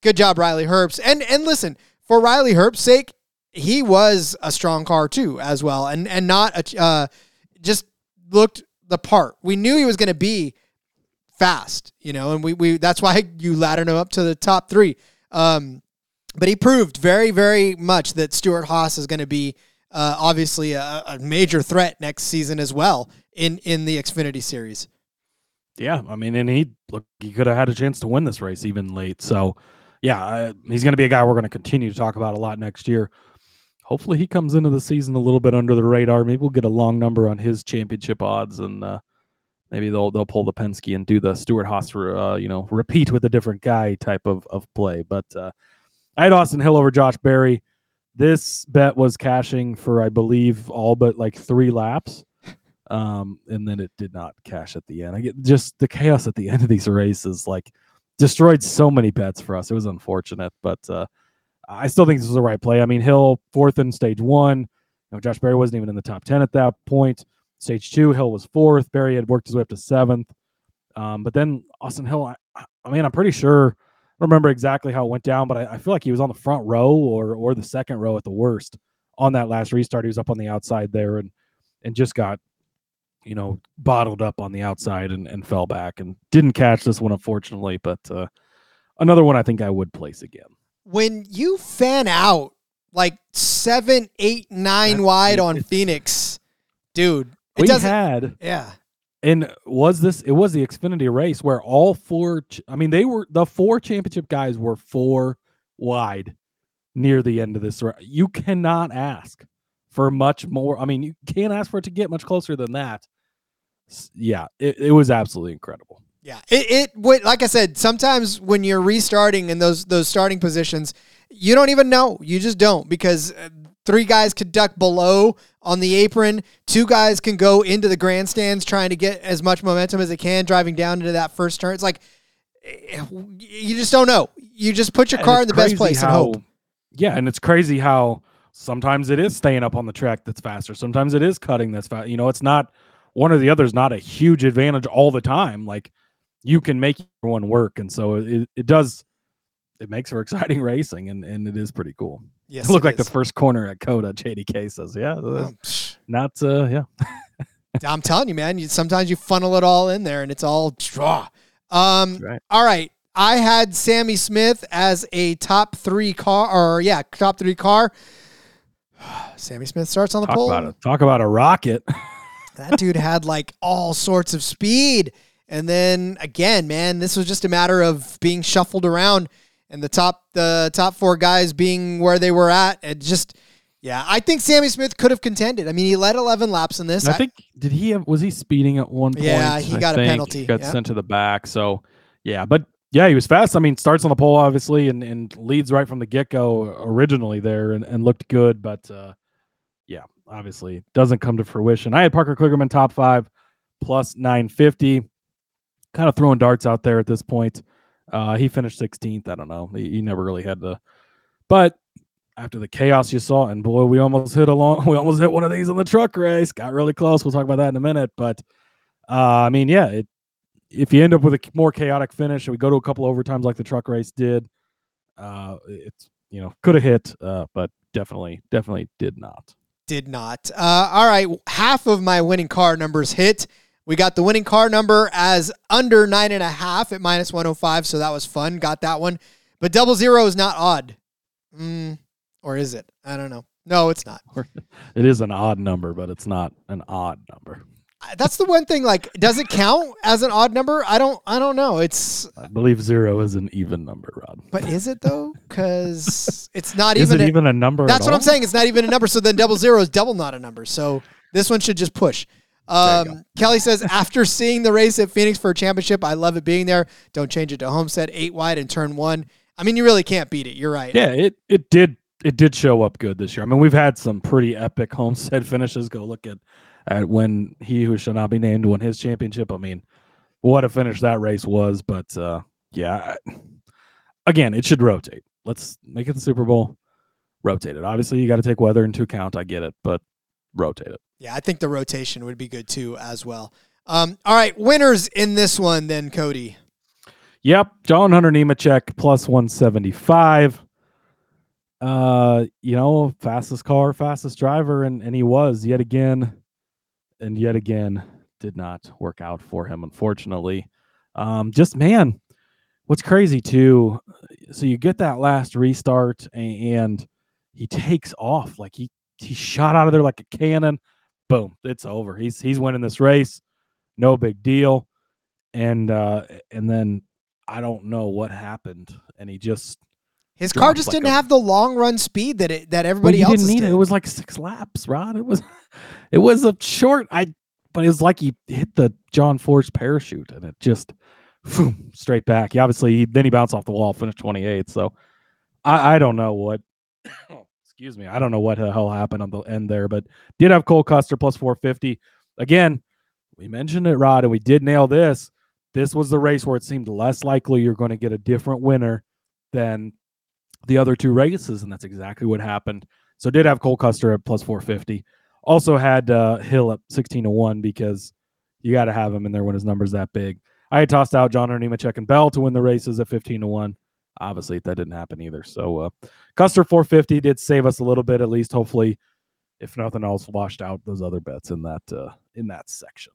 Speaker 1: Good job, Riley Herbst. And and listen, for Riley Herbst's sake, he was a strong car too, as well, and and not a uh, just looked the part. We knew he was going to be fast, you know, and we we that's why you laddered him up to the top three. Um, but he proved very very much that Stewart-Haas is going to be uh, obviously a, a major threat next season as well in in the Xfinity series.
Speaker 5: Yeah, I mean, and he look, he could have had a chance to win this race even late. So, yeah, uh, he's going to be a guy we're going to continue to talk about a lot next year. Hopefully, he comes into the season a little bit under the radar. Maybe we'll get a long number on his championship odds, and uh, maybe they'll they'll pull the Penske and do the Stewart-Haas, uh, you know, repeat with a different guy type of of play. But uh, I had Austin Hill over Josh Berry. This bet was cashing for I believe all but like three laps um, and then it did not cash at the end. I get just the chaos at the end of these races, like destroyed so many bets for us. It was unfortunate, but uh, I still think this was the right play. I mean, Hill fourth in stage one. You know, Josh Berry wasn't even in the top ten at that point. Stage two, Hill was fourth. Berry had worked his way up to seventh. Um, but then Austin Hill, I, I mean, I'm pretty sure. I remember exactly how it went down, but I, I feel like he was on the front row or or the second row at the worst on that last restart. He was up on the outside there, and and just got you know bottled up on the outside and, and fell back and didn't catch this one unfortunately but uh, another one i think i would place again.
Speaker 1: When you fan out like seven, eight, nine wide
Speaker 5: it-
Speaker 1: on Phoenix, dude, it
Speaker 5: we
Speaker 1: doesn't.
Speaker 5: had
Speaker 1: yeah,
Speaker 5: and was this it was the xfinity race where all four i mean they were the four championship guys were four wide near the end of this you cannot ask for much more i mean you can't ask for it to get much closer than that yeah it, it was absolutely incredible
Speaker 1: Yeah, it it would like I said. Sometimes when you're restarting in those those starting positions, you don't even know. You just don't because uh, three guys could duck below on the apron. Two guys can go into the grandstands trying to get as much momentum as they can, driving down into that first turn. It's like eh, you just don't know. You just put your car in the best place and hope.
Speaker 5: Yeah, and it's crazy how sometimes it is staying up on the track that's faster. Sometimes it is cutting that's fast. You know, it's not one or the other is not a huge advantage all the time. Like you can make one work, and so it, it does. It makes for <laughs> exciting racing, and, and it is pretty cool.
Speaker 1: Yes, <laughs>
Speaker 5: it like the first corner at COTA. JDK says, "Yeah,
Speaker 1: Oh,
Speaker 5: not uh, yeah, <laughs>
Speaker 1: I'm telling you, man. You, sometimes you funnel it all in there, and it's all draw. Um,
Speaker 5: right.
Speaker 1: All right. I had Sammy Smith as a top three car, or yeah, top three car. <sighs> Sammy Smith starts on the
Speaker 5: talk
Speaker 1: pole.
Speaker 5: about. Talk about a rocket.
Speaker 1: That dude had like all sorts of speed. And then again, man, this was just a matter of being shuffled around and the top the top four guys being where they were at. It just yeah, I think Sammy Smith could have contended. I mean, he led 11 laps in this.
Speaker 5: I think did he have was he speeding at one point?
Speaker 1: Yeah, he
Speaker 5: I
Speaker 1: got a
Speaker 5: think.
Speaker 1: penalty,
Speaker 5: Got
Speaker 1: yeah.
Speaker 5: sent to the back. So yeah, but yeah, he was fast. I mean, starts on the pole obviously and, and leads right from the get go originally there and, and looked good, but uh obviously doesn't come to fruition. I had Parker Kligerman top five plus nine fifty. Kind of throwing darts out there at this point. Uh he finished 16th. I don't know. He, he never really had to but after the chaos you saw, and boy, we almost hit along. <laughs> We almost hit one of these in the truck race. Got really close. We'll talk about that in a minute. But uh, I mean, yeah, it, if you end up with a more chaotic finish, and we go to a couple overtimes like the truck race did, uh, it's you know could have hit, uh, but definitely, definitely did not.
Speaker 1: Did not. Uh, all right, half of my winning car numbers hit. We got the winning car number as under nine and a half at minus 105, so that was fun. Got that one. But double zero is not odd. Mm, or is it? I don't know. No, it's not. <laughs>
Speaker 5: It is an odd number, but it's not an odd number.
Speaker 1: That's the one thing. Like, does it count as an odd number? I don't. I don't know. It's.
Speaker 5: I believe zero is an even number, Rod.
Speaker 1: But is it though? Because <laughs> it's not even.
Speaker 5: it
Speaker 1: a-
Speaker 5: even a number?
Speaker 1: That's
Speaker 5: at
Speaker 1: what
Speaker 5: all?
Speaker 1: I'm saying. It's not even a number. So then double zero is double not a number. So this one should just push. Um, Kelly says, after seeing the race at Phoenix for a championship, I love it being there. Don't change it to Homestead, eight wide and turn one. I mean, you really can't beat it. You're right.
Speaker 5: Yeah, it it did it did show up good this year. I mean, we've had some pretty epic homestead <laughs> finishes. Go look at at when he who shall not be named won his championship. I mean, what a finish that race was. But uh yeah, I- again, it should rotate. Let's make it the Super Bowl. Rotate it. Obviously, you got to take weather into account. I get it, but rotate it.
Speaker 1: Yeah, I think the rotation would be good too, as well. Um, all right, winners in this one, then, Cody.
Speaker 5: Yep, John Hunter Nemechek plus 175. Uh, you know, fastest car, fastest driver, and and he was yet again, and yet again did not work out for him, unfortunately. Um, just man, what's crazy too. So you get that last restart, and he takes off like he he shot out of there like a cannon. Boom, it's over. He's he's winning this race, no big deal. And uh, and then I don't know what happened, and he just
Speaker 1: His car just
Speaker 5: like
Speaker 1: didn't
Speaker 5: a-
Speaker 1: have the long run speed that it that everybody else
Speaker 5: didn't need
Speaker 1: did.
Speaker 5: it. It was like six laps, Rod. It was it was a short. I but it was like he hit the John Force parachute, and it just boom, straight back. He obviously he, then he bounced off the wall, finished twenty eighth. So I I don't know what. <coughs> Oh, excuse me. I don't know what the hell happened on the end there, but did have Cole Custer plus four fifty. Again, we mentioned it, Rod, and we did nail this. This was the race where it seemed less likely you're going to get a different winner than the other two races, and that's exactly what happened. So did have Cole Custer at plus 450. Also had uh, Hill at 16 to 1 because you got to have him in there when his number's that big. I had tossed out John Nemechek and Bell to win the races at 15 to 1. Obviously, that didn't happen either. So uh, Custer 450 did save us a little bit, at least. Hopefully, if nothing else, washed out those other bets in that uh, in that section.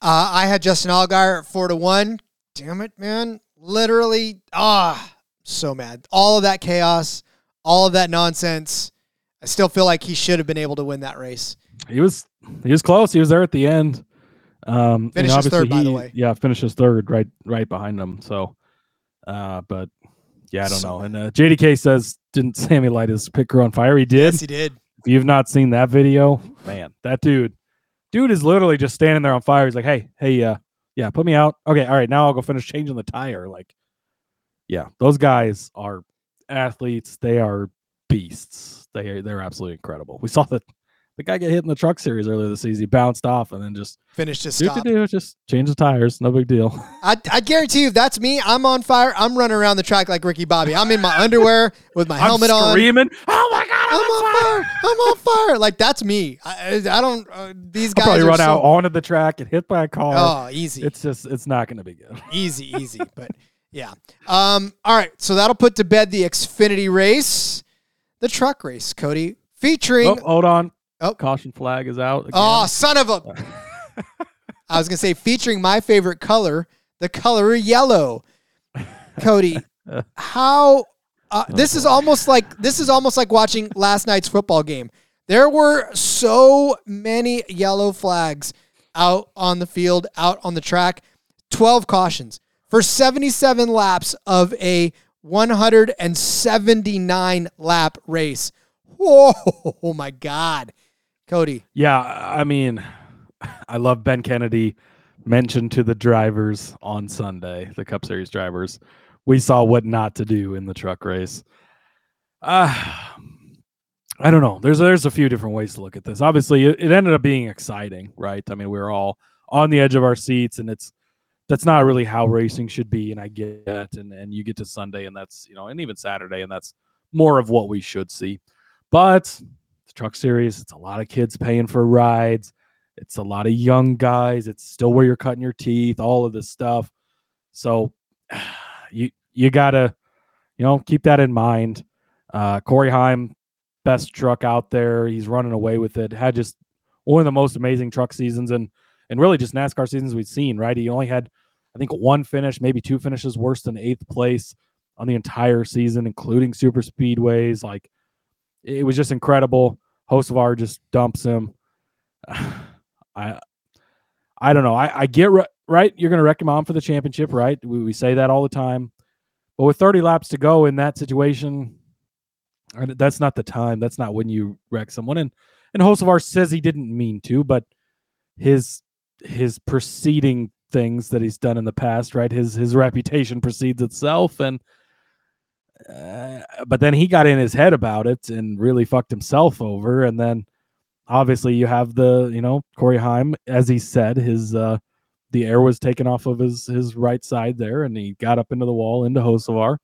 Speaker 1: Uh, I had Justin Allgaier at four to one. Damn it, man! Literally, ah, so mad. All of that chaos, all of that nonsense. I still feel like he should have been able to win that race.
Speaker 5: He was he was close. He was there at the end. Um,
Speaker 1: Finishes third, by the way.
Speaker 5: Yeah, finishes third, right, right behind him. So, uh, but yeah, I don't
Speaker 1: So
Speaker 5: know. And uh, JDK says, didn't Sammy light his picker on fire? He did.
Speaker 1: Yes, he did.
Speaker 5: If you've not seen that video, man, that dude, dude is literally just standing there on fire. He's like, hey, hey, uh, yeah, put me out. Okay, all right, now I'll go finish changing the tire. Like, yeah, those guys are athletes. They are beasts. They are, they're absolutely incredible. We saw that the guy get hit in the truck series earlier this season. He bounced off and then just
Speaker 1: Finished his stop.
Speaker 5: do just change the tires. No big deal. <laughs>
Speaker 1: I, I guarantee you, if that's me, I'm on fire. I'm running around the track like Ricky Bobby. I'm in my underwear with my helmet
Speaker 5: I'm
Speaker 1: on.
Speaker 5: screaming. Oh my god!
Speaker 1: I'm on fire. I'm on fire. Like that's me. I, I don't. Uh, these
Speaker 5: I'll
Speaker 1: guys
Speaker 5: probably
Speaker 1: are
Speaker 5: run
Speaker 1: so,
Speaker 5: out onto the track and hit by a car.
Speaker 1: Oh, easy,
Speaker 5: It's just it's not going to be good.
Speaker 1: easy, easy. But <laughs> yeah. Um. All right. So that'll put to bed the Xfinity race, the truck race, Cody, featuring.
Speaker 5: Oh, hold on.
Speaker 1: Oh.
Speaker 5: caution flag is out. Again.
Speaker 1: Oh, son of a! <laughs> I was gonna say featuring my favorite color, the color yellow. Cody, <laughs> how? Uh, this is almost like this is almost like watching last night's football game. There were so many yellow flags out on the field, out on the track. Twelve cautions for seventy-seven laps of a 179 lap race. Whoa, oh my God, Cody.
Speaker 5: Yeah, I mean, I love Ben Kennedy mentioned to the drivers on Sunday, the Cup Series drivers. We saw what not to do in the truck race. Uh, I don't know. There's there's a few different ways to look at this. Obviously, it, it ended up being exciting, right? I mean, we were all on the edge of our seats, and it's that's not really how racing should be. And I get it. And and you get to Sunday, and that's you know, and even Saturday, and that's more of what we should see. But the truck series, it's a lot of kids paying for rides. It's a lot of young guys. It's still where you're cutting your teeth, all of this stuff. So <sighs> you you gotta, you know, keep that in mind. Uh Corey Heim, best truck out there. He's running away with it. Had just one of the most amazing truck seasons and and really just NASCAR seasons we've seen, right? He only had I think one finish, maybe two finishes worse than eighth place on the entire season, including super speedways. Like it was just incredible. Hocevar just dumps him. <sighs> I I don't know. I, I get ri- right. You're going to wreck him on for the championship, right? We, we say that all the time. But with 30 laps to go in that situation, that's not the time. That's not when you wreck someone. And and Hocevar says he didn't mean to, but his his preceding things that he's done in the past, right? His his reputation precedes itself, and uh, but then he got in his head about it and really fucked himself over. And then obviously you have the you know Corey Heim, as he said, his uh the air was taken off of his his right side there, and he got up into the wall into Hocevar.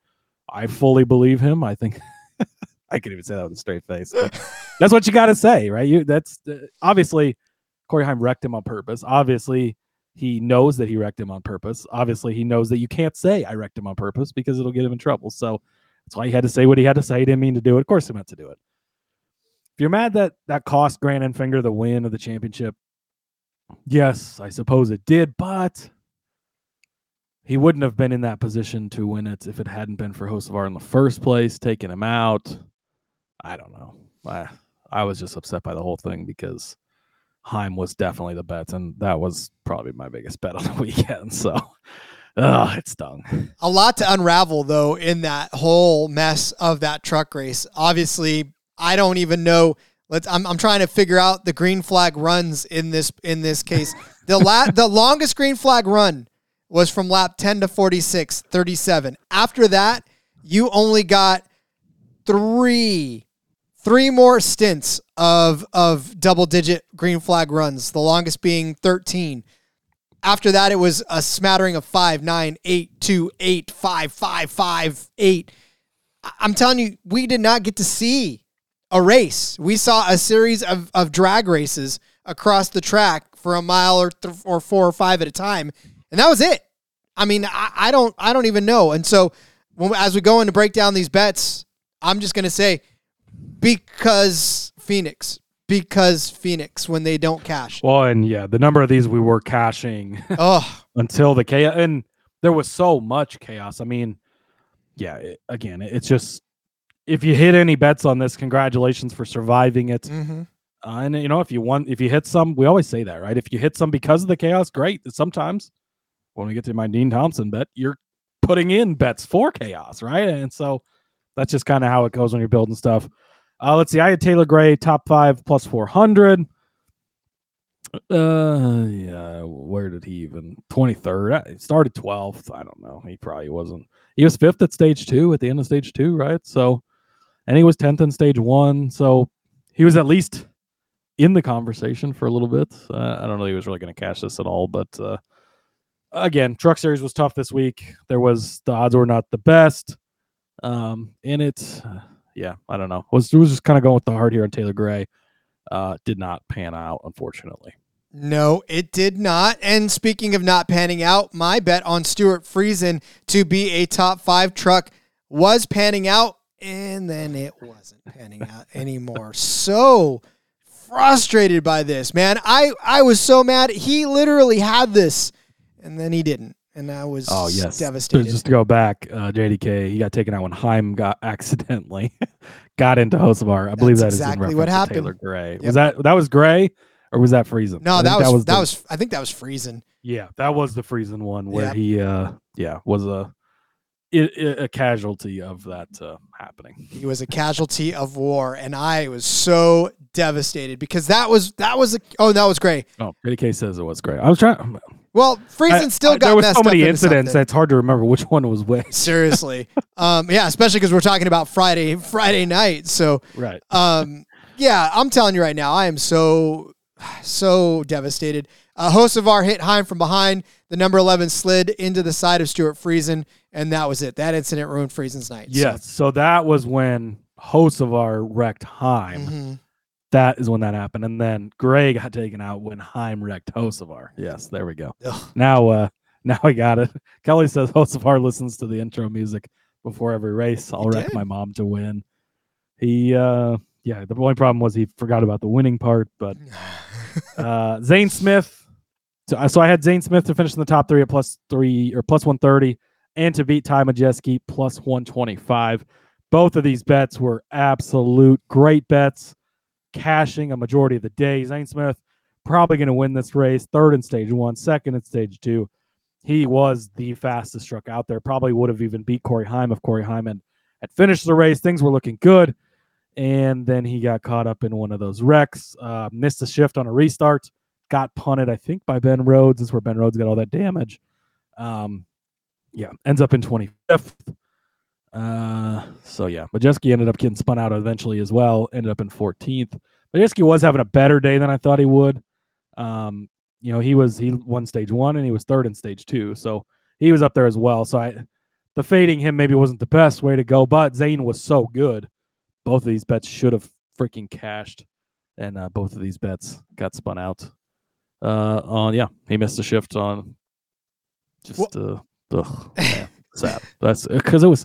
Speaker 5: I fully believe him. I think <laughs> I could even say that with a straight face. that's what you got to say, right? You that's uh, obviously Corey Heim wrecked him on purpose. Obviously, he knows that he wrecked him on purpose. Obviously, he knows that you can't say I wrecked him on purpose because it'll get him in trouble. So that's why he had to say what he had to say. He didn't mean to do it. Of course, he meant to do it. If you're mad that that cost Grant Enfinger the win of the championship, yes, I suppose it did, but he wouldn't have been in that position to win it if it hadn't been for Hocevar in the first place, taking him out. I don't know. I, I was just upset by the whole thing because Heim was definitely the bet, and that was probably my biggest bet on the <laughs> weekend. So, ugh, it stung.
Speaker 1: a lot to unravel though in that whole mess of that truck race. Obviously, I don't even know. Let's. I'm, I'm trying to figure out the green flag runs in this in this case. The la- <laughs> the longest green flag run was from lap 10 to 46, 37. After that, you only got three three more stints of of double digit green flag runs. The longest being 13. After that, it was a smattering of five, nine, eight, two, eight, five, five, five, eight. I'm telling you, we did not get to see a race. We saw a series of, of drag races across the track for a mile or th- or four or five at a time, and that was it. I mean, I, I don't I don't even know. And so, when, as we go in to break down these bets, I'm just gonna say because Phoenix, because Phoenix when they don't cash.
Speaker 5: Well, and yeah, the number of these we were cashing <laughs>
Speaker 1: Oh,
Speaker 5: until the chaos, and there was so much chaos. I mean, yeah, it, again, it- it's just if you hit any bets on this, congratulations for surviving it.
Speaker 1: mhm.
Speaker 5: Uh, and you know, if you want, if you hit some, we always say that, right? If you hit some because of the chaos, great. Sometimes when we get to my Dean Thompson bet, you're putting in bets for chaos, right? And so that's just kind of how it goes when you're building stuff. Uh, let's see. I had Taylor Gray top five plus four hundred. Uh, yeah. Where did he even twenty third? He started twelfth. I don't know. He probably wasn't. He was fifth at stage two at the end of stage two, right? So, and he was tenth in stage one. So he was at least in the conversation for a little bit. Uh, I don't know he was really going to cash this at all, but uh, again, Truck Series was tough this week. There was the odds were not the best, um, it, uh, yeah, I don't know. Was was just kind of going with the heart here on Taylor Gray. Uh, did not pan out, unfortunately.
Speaker 1: No, it did not. And speaking of not panning out, my bet on Stewart Friesen to be a top five truck was panning out, and then it wasn't panning out <laughs> anymore. So frustrated by this, man. I I was so mad. He literally had this, and then he didn't, and I was
Speaker 5: Oh yes, So
Speaker 1: devastated.
Speaker 5: just to go back, uh, JDK he got taken out when Heim got <laughs> accidentally got into Hocevar. I believe
Speaker 1: That's
Speaker 5: that is in
Speaker 1: exactly what
Speaker 5: reference to
Speaker 1: happened.
Speaker 5: Taylor Gray.
Speaker 1: Yep.
Speaker 5: Was that that was Gray or was that Friesen?
Speaker 1: no,
Speaker 5: I
Speaker 1: that was that
Speaker 5: the-
Speaker 1: was, I think that was Friesen.
Speaker 5: Yeah, that was the Friesen one where
Speaker 1: Yep.
Speaker 5: he, uh, yeah, was a a casualty of that uh, happening.
Speaker 1: He was a casualty of war, and I was so devastated because that was that was a oh that was great.
Speaker 5: Oh, JDK says it was great. I was trying.
Speaker 1: Well, Friesen
Speaker 5: I-
Speaker 1: still
Speaker 5: I-
Speaker 1: got
Speaker 5: there was
Speaker 1: messed
Speaker 5: so many
Speaker 1: up
Speaker 5: incidents that it's hard to remember which one was which.
Speaker 1: Seriously, <laughs> um, yeah, especially because we're talking about Friday Friday night. So,
Speaker 5: Right.
Speaker 1: um, yeah, I'm telling you right now, I am so so devastated. Uh, Hocevar hit Heim from behind. The number 11 slid into the side of Stewart Friesen, and that was it. That incident ruined Friesen's night.
Speaker 5: Yes. So that was when Hocevar wrecked Heim.
Speaker 1: mhm.
Speaker 5: That is when that happened, and then Gray got taken out when Heim wrecked Hocevar. Yes, there we go.
Speaker 1: Ugh.
Speaker 5: Now, uh, <laughs> now we got it. Kelly says Hocevar listens to the intro music before every race. I'll
Speaker 1: He
Speaker 5: wreck
Speaker 1: did.
Speaker 5: my mom to win. He, uh, yeah, the only problem was he forgot about the winning part. But <laughs> uh, Zane Smith. So, so I had Zane Smith to finish in the top three at plus three or plus one thirty, and to beat Ty Majeski plus one twenty five. Both of these bets were absolute great bets, cashing a majority of the day. Zane Smith probably going to win this race, third in stage one, second in stage two. He was the fastest truck out there. Probably would have even beat Corey Heim if Corey Heim had, had finished the race. Things were looking good. And then he got caught up in one of those wrecks, uh, missed a shift on a restart, got punted, I think, by Ben Rhodes. That's where Ben Rhodes got all that damage. Um, yeah, ends up in 25th. Uh, so yeah, Majeski ended up getting spun out eventually as well. Ended up in 14th. Majeski was having a better day than I thought he would. Um, you know, he was he won stage one and he was third in stage two, so he was up there as well. So I, the fading him maybe wasn't the best way to go, but Zane was so good. Both of these bets should have freaking cashed, and uh, both of these bets got spun out. Uh, on yeah, he missed a shift on. Just uh, ugh, <laughs> man, sad. That's because it was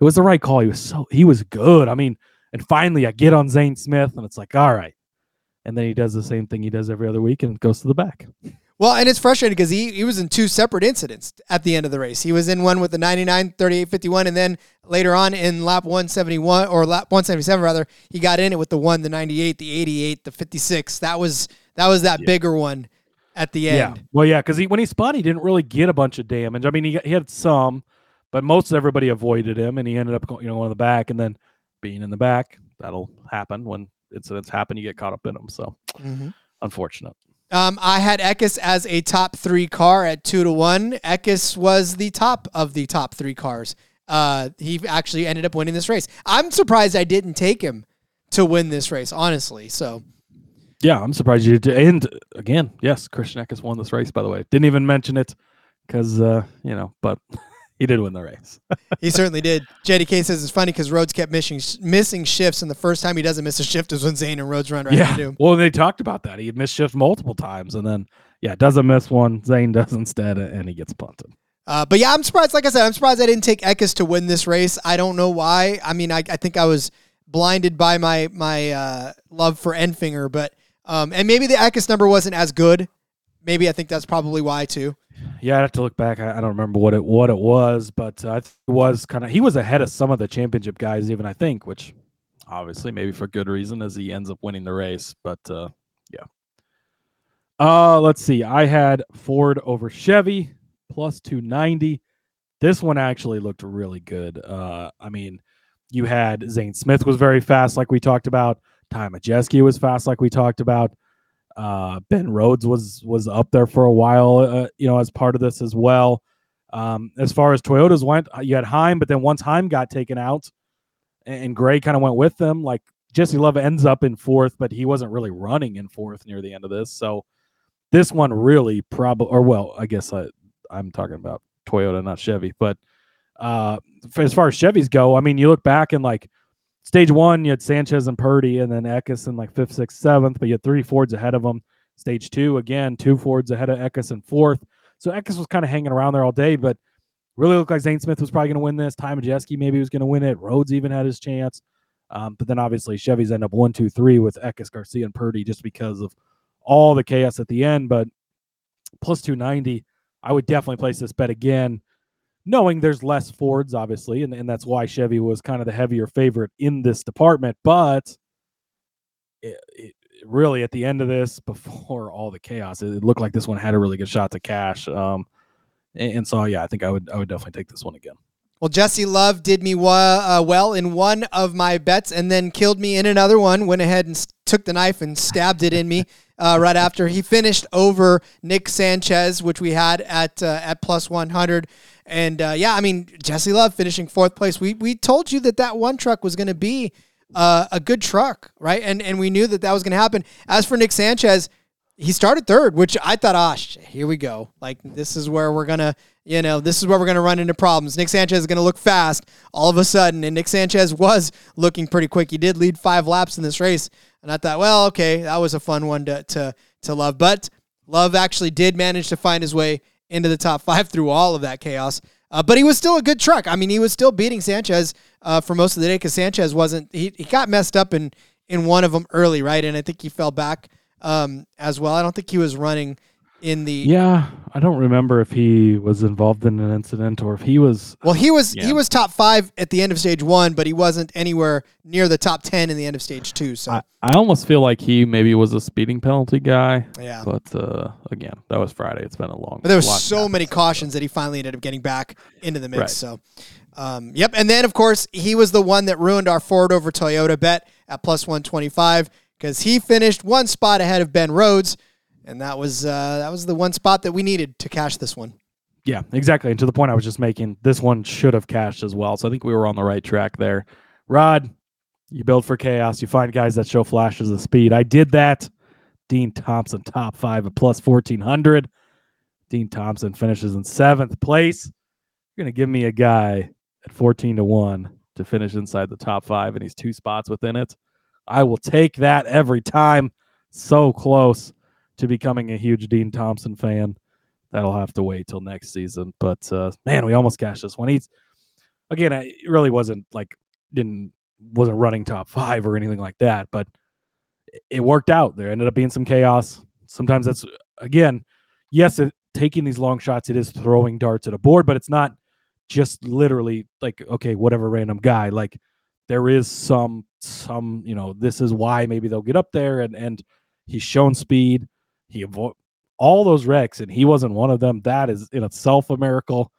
Speaker 5: it was the right call. He was so he was good. I mean, and finally I get on Zane Smith, and it's like, all right. And then he does the same thing he does every other week and goes to the back.
Speaker 1: Well, and it's frustrating because he, he was in two separate incidents at the end of the race. He was in one with the 99, 38, 51, and then later on in lap 171 or lap 177 rather, he got in it with the one, the 98, the 88, the 56. That was that was that
Speaker 5: Yeah.
Speaker 1: bigger one at the end.
Speaker 5: Yeah. Well, yeah, because he when he spun, he didn't really get a bunch of damage. I mean, he he had some, but most everybody avoided him, and he ended up going, you know going in the back, and then being in the back. That'll happen when incidents happen. You get caught up in them. So
Speaker 1: Mhm.
Speaker 5: unfortunate.
Speaker 1: Um, I had Eckes as a top three car at two to one. Eckes was the top of the top three cars. Uh, he actually ended up winning this race. I'm surprised I didn't take him to win this race, honestly. So
Speaker 5: Yeah, I'm surprised you did. And again, yes, Christian Eckes won this race. By the way, didn't even mention it because uh, you know, but <laughs> he did win the race. <laughs>
Speaker 1: he certainly did. JDK says it's funny because Rhodes kept missing missing shifts, and the first time he doesn't miss a shift is when Zane and Rhodes run right
Speaker 5: yeah.
Speaker 1: into him.
Speaker 5: Well, they talked about that. He had missed shift multiple times, and then yeah, doesn't miss one. Zane does instead, and he gets punted.
Speaker 1: Uh, but yeah, I'm surprised. Like I said, I'm surprised I didn't take Eckes to win this race. I don't know why. I mean, I, I think I was blinded by my my uh, love for Enfinger, but um, and maybe the Eckes number wasn't as good. Maybe I think that's probably why too.
Speaker 5: Yeah, I have to look back. I, I don't remember what it what it was, but uh, it was kind of he was ahead of some of the championship guys, even I think, which obviously maybe for good reason, as he ends up winning the race. But uh, yeah. Uh, let's see. I had Ford over Chevy plus two ninety. This one actually looked really good. Uh, I mean, you had Zane Smith was very fast, like we talked about. Ty Majeski was fast, like we talked about. Uh, ben Rhodes was was up there for a while, uh, you know, as part of this as well. Um, as far as Toyotas went, uh, you had Heim, but then once Heim got taken out, and, and Gray kind of went with them. Like Jesse Love ends up in fourth, but he wasn't really running in fourth near the end of this. So this one really probably, or well, I guess I, I'm talking about Toyota, not Chevy. But uh, as far as Chevys go, I mean, you look back and like stage one, you had Sanchez and Purdy, and then Eckes in like fifth, sixth, seventh, but you had three Fords ahead of them. Stage two, again, two Fords ahead of Eckes in fourth. So Eckes was kind of hanging around there all day, but really looked like Zane Smith was probably going to win this. Ty Majeski maybe was going to win it. Rhodes even had his chance. Um, but then obviously Chevys end up one, two, three with Eckes, Garcia, and Purdy just because of all the chaos at the end. But plus 290, I would definitely place this bet again knowing there's less Fords, obviously, and, and that's why Chevy was kind of the heavier favorite in this department. But it, it really, at the end of this, <laughs> before all the chaos, it, it, looked like this one had a really good shot to cash. Um, and, and, so, yeah, I think I would I would definitely take this one again.
Speaker 1: Well, Jesse Love did me wa- uh, well in one of my bets, and then killed me in another one. Went ahead and took the knife and stabbed it in me <laughs> uh, right after he finished over Nick Sanchez, which we had at uh, at plus one hundred. And uh, yeah, I mean Jesse Love finishing fourth place. We we told you that that one truck was going to be uh, a good truck, right? And and we knew that that was going to happen. As for Nick Sanchez, he started third, which I thought, ah, here we go. Like this is where we're gonna, you know, this is where we're gonna run into problems. Nick Sanchez is gonna look fast all of a sudden, and Nick Sanchez was looking pretty quick. He did lead five laps in this race, and I thought, well, okay, that was a fun one to to to love. But Love actually did manage to find his way into the top five through all of that chaos. Uh, but he was still a good truck. I mean, he was still beating Sanchez uh, for most of the day because Sanchez wasn't. He, he got messed up in in one of them early, right? And I think he fell back um, as well. I don't think he was running in the
Speaker 5: yeah i don't remember if he was involved in an incident or if he was
Speaker 1: well he was yeah. he was top five at the end of stage one but he wasn't anywhere near the top 10 in the end of stage two so.
Speaker 5: I, I almost feel like he maybe was a speeding penalty guy
Speaker 1: yeah.
Speaker 5: but uh, again that was friday. It's been a long
Speaker 1: but there was so many cautions that he finally ended up getting back into the mix right. so. Um, yep and then of course he was the one that ruined our ford over toyota bet at plus 125 because he finished one spot ahead of ben rhodes and that was uh, that was the one spot that we needed to cash this one.
Speaker 5: Yeah, exactly. And to the point I was just making, this one should have cashed as well. So I think we were on the right track there. Rod, you build for chaos. You find guys that show flashes of speed. I did that. Dean Thompson, top five at plus 1400. Dean Thompson finishes in seventh place. You're going to give me a guy at 14 to 1 to finish inside the top five, and he's two spots within it. I will take that every time. So close to becoming a huge Dean Thompson fan. That'll have to wait till next season. But uh, man, we almost cashed this one. He's again, it really wasn't like didn't wasn't running top five or anything like that, but it worked out. There ended up being some chaos. Sometimes that's again, yes, it, taking these long shots, it is throwing darts at a board, but it's not just literally like okay, whatever random guy. Like there is some some you know this is why maybe they'll get up there and and he's shown speed he avoid all those wrecks, and he wasn't one of them. That is in itself a miracle.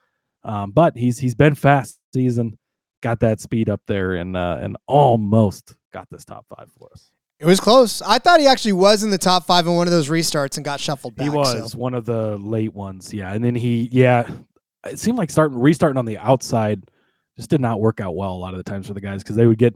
Speaker 5: Um, but he's he's been fast season, got that speed up there, and uh, and almost got this top five for us.
Speaker 1: It was close. I thought he actually was in the top five in one of those restarts and got shuffled back.
Speaker 5: He was so. one of the late ones, yeah. And then he, yeah, it seemed like starting restarting on the outside just did not work out well a lot of the times for the guys because they would get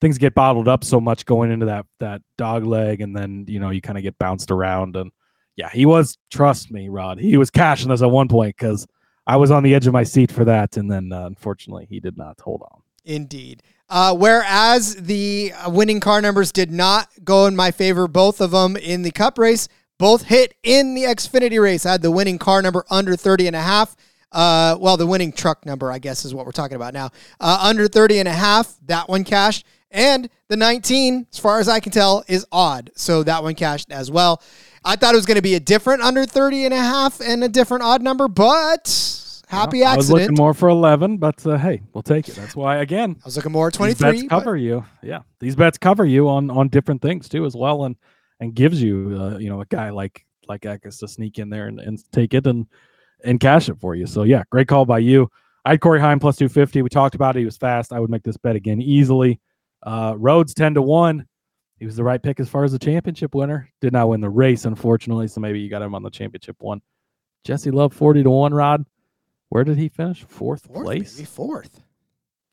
Speaker 5: things get bottled up so much going into that that dog leg, and then you know you kind of get bounced around. And yeah, he was. Trust me, Rod. He was cashing us at one point because I was on the edge of my seat for that, and then uh, unfortunately he did not hold on.
Speaker 1: Indeed. Uh, whereas the uh, winning car numbers did not go in my favor, both of them in the cup race, both hit in the Xfinity race. I had the winning car number under 30 and a half. Uh, well, the winning truck number, I guess, is what we're talking about now. Uh, under 30 and a half, that one cashed. And the 19, as far as I can tell, is odd. So that one cashed as well. I thought it was going to be a different under 30 and a half and a different odd number, but happy accident.
Speaker 5: I was looking more for 11, but uh, hey, we'll take it. That's why, again,
Speaker 1: I was looking more at
Speaker 5: these
Speaker 1: 23.
Speaker 5: bets
Speaker 1: but-
Speaker 5: cover you. Yeah, these bets cover you on on different things too, as well, and and gives you, uh, you know, a guy like like Eckes to sneak in there and, and take it and and cash it for you. So yeah, great call by you. I had Corey Heim plus 250. We talked about it. He was fast. I would make this bet again easily. Uh, Rhodes 10 to 1. He was the right pick as far as the championship winner. Did not win the race, unfortunately. So maybe you got him on the championship one. Jesse Love 40 to 1, Rod. Where did he finish? Fourth,
Speaker 1: Fourth,
Speaker 5: place?
Speaker 1: fourth.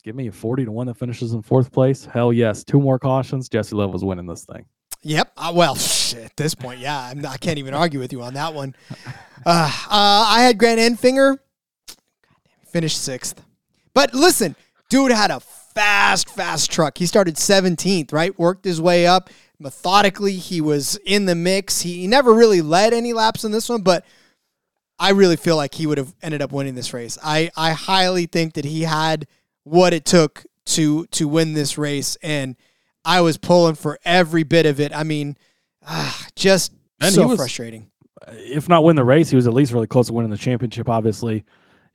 Speaker 5: Give me a 40 to 1 that finishes in fourth place. Hell yes. Two more cautions. Jesse Love was winning this thing.
Speaker 1: Yep. Uh, well, at this point, yeah, I'm I can't even argue with you on that one. Uh, uh, I had Grant Enfinger. Finished sixth. But listen, dude had a fast, fast truck. He started 17th, right? Worked his way up methodically. He was in the mix. He, he never really led any laps in this one, but I really feel like he would have ended up winning this race. I, I highly think that he had what it took to to win this race, and I was pulling for every bit of it. I mean, ah, just
Speaker 5: And
Speaker 1: so
Speaker 5: was-
Speaker 1: frustrating.
Speaker 5: if not win the race, he was at least really close to winning the championship. Obviously,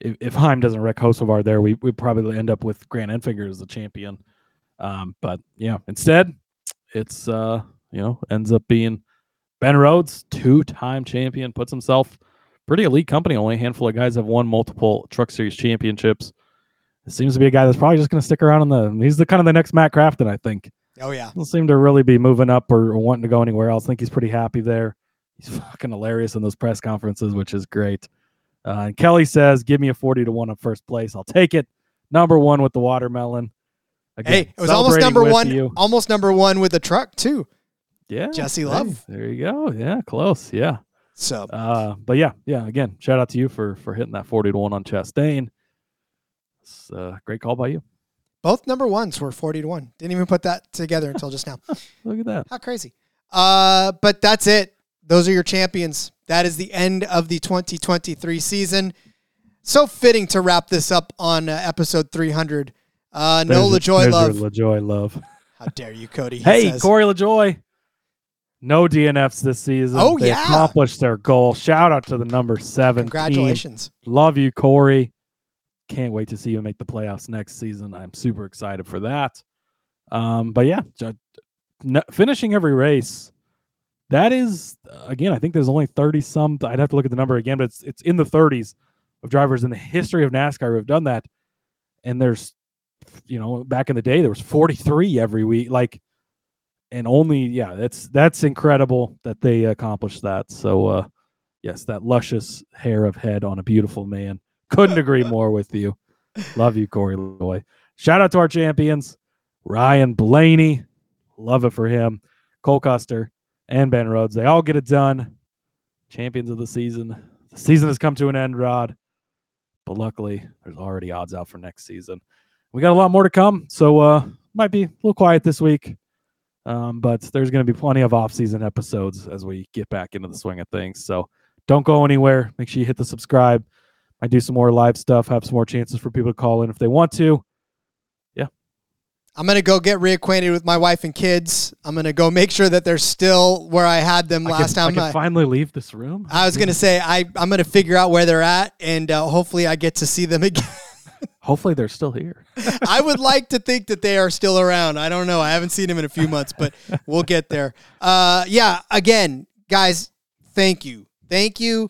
Speaker 5: if, if Heim doesn't wreck Hocevar there, we we probably end up with Grant Enfinger as the champion. Um, but yeah, instead, it's uh, you know ends up being Ben Rhodes, two-time champion, puts himself pretty elite company. Only a handful of guys have won multiple Truck Series championships. It seems to be a guy that's probably just going to stick around in the. He's the kind of the next Matt Crafton, I think
Speaker 1: Oh yeah,
Speaker 5: doesn't seem to really be moving up or, or wanting to go anywhere else. I think he's pretty happy there. He's <laughs> fucking hilarious in those press conferences, which is great. Uh, and Kelly says, "Give me a forty to one on first place. I'll take it. Number one with the watermelon. Again,
Speaker 1: hey, it was almost number one.
Speaker 5: you.
Speaker 1: Almost number one with the truck too.
Speaker 5: Yeah,
Speaker 1: Jesse
Speaker 5: hey,
Speaker 1: Love.
Speaker 5: there you go. Yeah, close. Yeah.
Speaker 1: So
Speaker 5: Uh, but yeah, yeah. Again, shout out to you for for hitting that forty to one on Chastain. It's a great call by you.
Speaker 1: both number ones were forty to one. Didn't even put that together until just now. <laughs>
Speaker 5: Look at that.
Speaker 1: How crazy. Uh, but that's it. Those are your champions. That is the end of the 2023 season. So fitting to wrap this up on uh, episode 300. Uh, no
Speaker 5: There's- LaJoie
Speaker 1: love.
Speaker 5: LaJoie love.
Speaker 1: How dare you, Cody? he
Speaker 5: Hey,
Speaker 1: says.
Speaker 5: Corey LaJoie. No DNFs this season.
Speaker 1: Oh,
Speaker 5: they
Speaker 1: yeah.
Speaker 5: accomplished their goal. Shout out to the number seven. team.
Speaker 1: Congratulations.
Speaker 5: Love you, Corey. Can't wait to see you make the playoffs next season. I'm super excited for that. Um, but yeah, finishing every race. That is again, I think there's only 30 some. I'd have to look at the number again, but it's it's in the 30s of drivers in the history of NASCAR who have done that. And there's you know, back in the day there was 43 every week. Like and only yeah, that's that's incredible that they accomplished that. So uh yes, that luscious hair of head on a beautiful man. Couldn't agree more with you. Love you, Corey Loy. Shout out to our champions, Ryan Blaney. Love it for him. Cole Custer and Ben Rhodes. They all get it done. Champions of the season. The season has come to an end, Rod. But luckily, there's already odds out for next season. We got a lot more to come, so uh might be a little quiet this week. Um, but there's going to be plenty of off-season episodes as we get back into the swing of things. So don't go anywhere. Make sure you hit the subscribe. I do some more live stuff, have some more chances for people to call in if they want to.
Speaker 1: I'm going to go get reacquainted with my wife and kids. I'm going to go make sure that they're still where I had them
Speaker 5: I
Speaker 1: last
Speaker 5: can, I
Speaker 1: time.
Speaker 5: can
Speaker 1: I-
Speaker 5: finally leave this room.
Speaker 1: I was gonna say I I'm gonna figure out where they're at, and uh, hopefully I get to see them <laughs> again.
Speaker 5: Hopefully they're still here.
Speaker 1: I would <laughs> like to think that they are still around. I don't know. I haven't seen them in a few months, but we'll get there. Uh, yeah. Again, guys, thank you, thank you,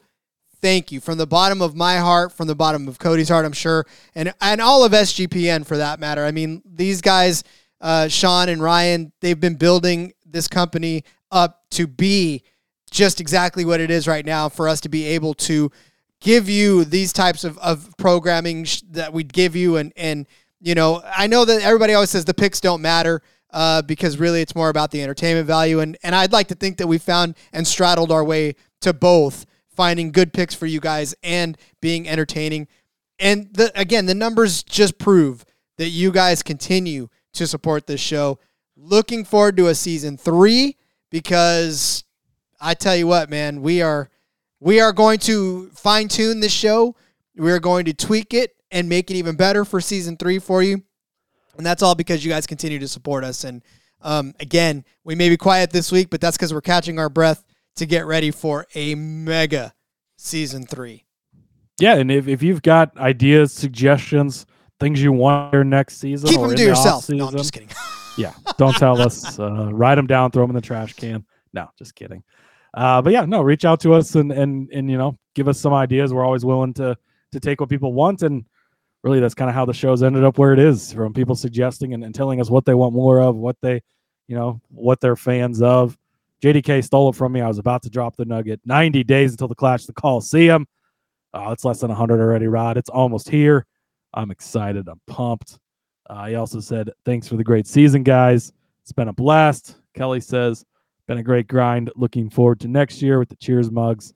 Speaker 1: thank you from the bottom of my heart, from the bottom of Cody's heart, I'm sure, and and all of SGPN for that matter. I mean, these guys, uh, Sean and Ryan, they've been building this company up to be just exactly what it is right now for us to be able to give you these types of, of programming sh- that we'd give you. And and you know i know that everybody always says the picks don't matter uh, because really it's more about the entertainment value. And and i'd like to think that we found and straddled our way to both finding good picks for you guys and being entertaining and the again the numbers just prove that you guys continue to support this show looking forward to a season three because i tell you what man we are we are going to fine tune this show. We are going to tweak it and make it even better for season three for you. And that's all because you guys continue to support us. And um, again, we may be quiet this week, but that's because we're catching our breath to get ready for a mega season three.
Speaker 5: Yeah, and if, if you've got ideas, suggestions, things you want your next season,
Speaker 1: Keep
Speaker 5: or
Speaker 1: them to yourself. No, I'm just kidding. <laughs>
Speaker 5: yeah, don't tell us. Uh, write them down, throw them in the trash can. No, just kidding. Uh, but yeah, no, reach out to us and and and you know, give us some ideas. We're always willing to to take what people want, and really, that's kind of how the show's ended up where it is. From people suggesting and, and telling us what they want more of, what they, you know, what they're fans of. JDK stole it from me. I was about to drop the nugget. 90 days until the Clash the Coliseum. Oh, it's less than 100 already, Rod. It's almost here. I'm excited. I'm pumped. Uh, he also said, Thanks for the great season, guys. It's been a blast. Kelly says, Been a great grind. Looking forward to next year with the cheers mugs.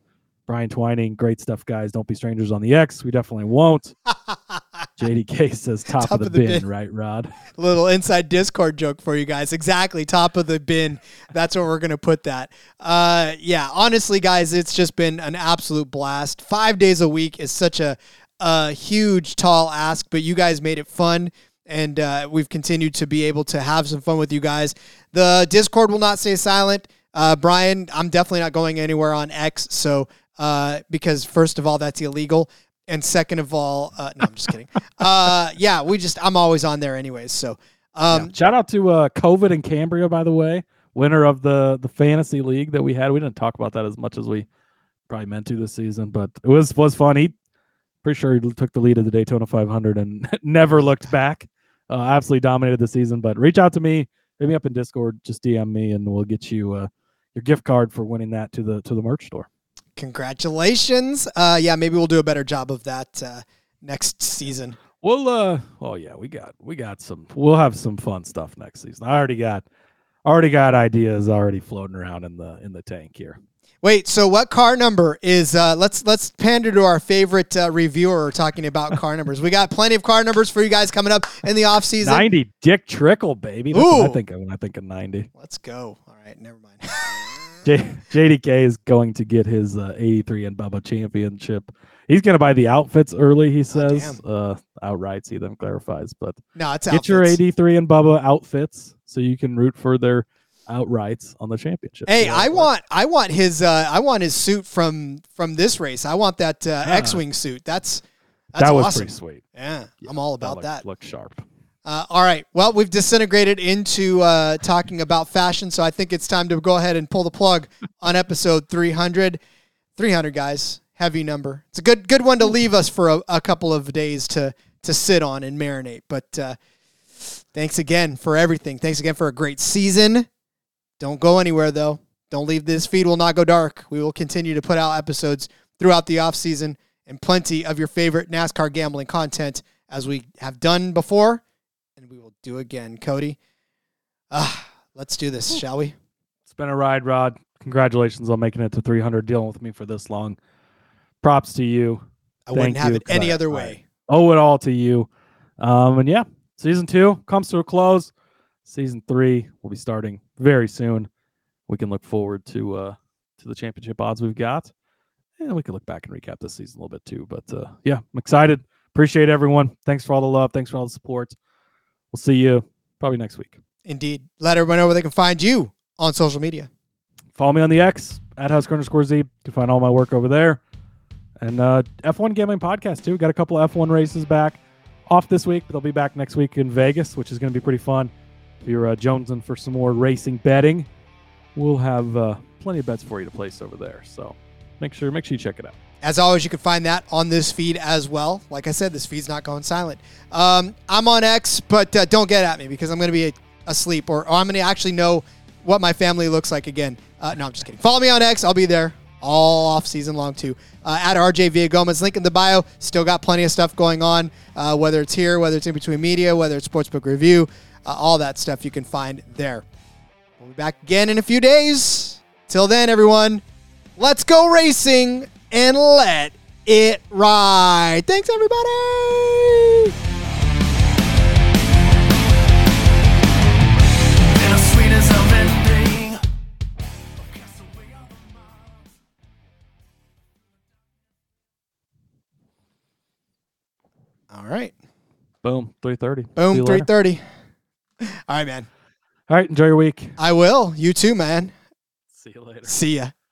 Speaker 5: Brian Twining, great stuff, guys. Don't be strangers on the X. We definitely won't. <laughs> JDK says, <laughs> Top, of the, bin,
Speaker 1: bin.
Speaker 5: right, Rod? <laughs>
Speaker 1: Little inside Discord joke for you guys. Exactly, top of the bin. That's where we're gonna put that. Uh, yeah, honestly, guys, it's just been an absolute blast. Five days a week is such a, a huge, tall ask, but you guys made it fun. And uh, we've continued to be able to have some fun with you guys. The Discord will not stay silent. Uh, Brian, I'm definitely not going anywhere on X. So, uh, because first of all, that's illegal. And second of all, uh, no, I'm just kidding. Uh, yeah, we just, I'm always on there anyways. So, um,
Speaker 5: Yeah. Shout out to uh, COVID and Cambria, by the way, winner of the the fantasy league that we had. We didn't talk about that as much as we probably meant to this season, but it was was fun. He pretty sure he took the lead of the Daytona 500 and <laughs> never looked back. Uh, absolutely dominated the season. But reach out to me, hit me up in Discord, just DM me, and we'll get you uh, your gift card for winning that to the to the merch store.
Speaker 1: Congratulations. Uh, yeah, maybe we'll do a better job of that uh, next season.
Speaker 5: We'll uh oh yeah, we got we got some we'll have some fun stuff next season. I already got already got ideas already floating around in the in the tank here.
Speaker 1: Wait, so what car number is? Uh, let's let's pander to our favorite uh, reviewer talking about car <laughs> numbers. We got plenty of car numbers for you guys coming up in the off season.
Speaker 5: 90 Dick Trickle, baby. That's what
Speaker 1: Ooh.
Speaker 5: I think of when I think of 90.
Speaker 1: Let's go. All right, never mind. <laughs>
Speaker 5: J- JDK is going to get his uh, 83 and Bubba championship. He's going to buy the outfits early, he says. uh, outrights, he then clarifies. But
Speaker 1: no, it's
Speaker 5: get your 83 and Bubba outfits so you can root for their outrights on the championship.
Speaker 1: Hey, I want I want his uh, I want his suit from from this race. I want that uh,
Speaker 5: Yeah.
Speaker 1: X-wing suit. That's that's
Speaker 5: that was
Speaker 1: awesome.
Speaker 5: pretty sweet.
Speaker 1: Yeah, I'm all about that.
Speaker 5: Look sharp.
Speaker 1: Uh, all right. Well, we've disintegrated into uh, talking about fashion, so I think it's time to go ahead and pull the plug on episode 300. 300, guys. Heavy number. It's a good good one to leave us for a, a couple of days to to sit on and marinate. But uh, thanks again for everything. Thanks again for a great season. Don't go anywhere though. Don't leave this feed will not go dark. We will continue to put out episodes throughout the off season and plenty of your favorite NASCAR gambling content as we have done before do again. Cody, ah, let's do this, shall we?
Speaker 5: It's been a ride, Rod. Congratulations on making it to 300, dealing with me for this long. Props to you.
Speaker 1: I wouldn't have
Speaker 5: you,
Speaker 1: it any
Speaker 5: I-
Speaker 1: other
Speaker 5: I-
Speaker 1: way.
Speaker 5: owe it all to you. Um, and yeah, season two comes to a close. Season three will be starting very soon. We can look forward to uh to the championship odds we've got. And we can look back and recap this season a little bit too. But uh yeah, I'm excited. Appreciate everyone. Thanks for all the love. Thanks for all the support. We'll see you probably next week.
Speaker 1: Indeed. Let everyone know where they can find you on social media.
Speaker 5: Follow me on the X at Husker underscore Z to find all my work over there. And uh, F1 Gambling Podcast, too. Got a couple of F1 races back off this week, but they'll be back next week in Vegas, which is going to be pretty fun. If you're uh, jonesing for some more racing betting, we'll have uh, plenty of bets for you to place over there. So make sure make sure you check it out.
Speaker 1: As always, you can find that on this feed as well. Like I said, this feed's not going silent. Um, I'm on X, but uh, don't get at me because I'm going to be asleep or, or I'm going to actually know what my family looks like again. Uh, no, I'm just kidding. Follow me on X. I'll be there all off season long too. Uh, at RJ Villagomez, link in the bio. Still got plenty of stuff going on, uh, whether it's here, whether it's in between media, whether it's sportsbook review, uh, all that stuff you can find there. We'll be back again in a few days. Till then, everyone, let's go racing and let it ride. Thanks, everybody.
Speaker 2: And as sweet as everything.
Speaker 1: All right.
Speaker 5: Boom. Three thirty.
Speaker 1: Boom, three thirty. All right, man.
Speaker 5: All right. Enjoy your week.
Speaker 1: I will. You too, man.
Speaker 5: See you later.
Speaker 1: See ya.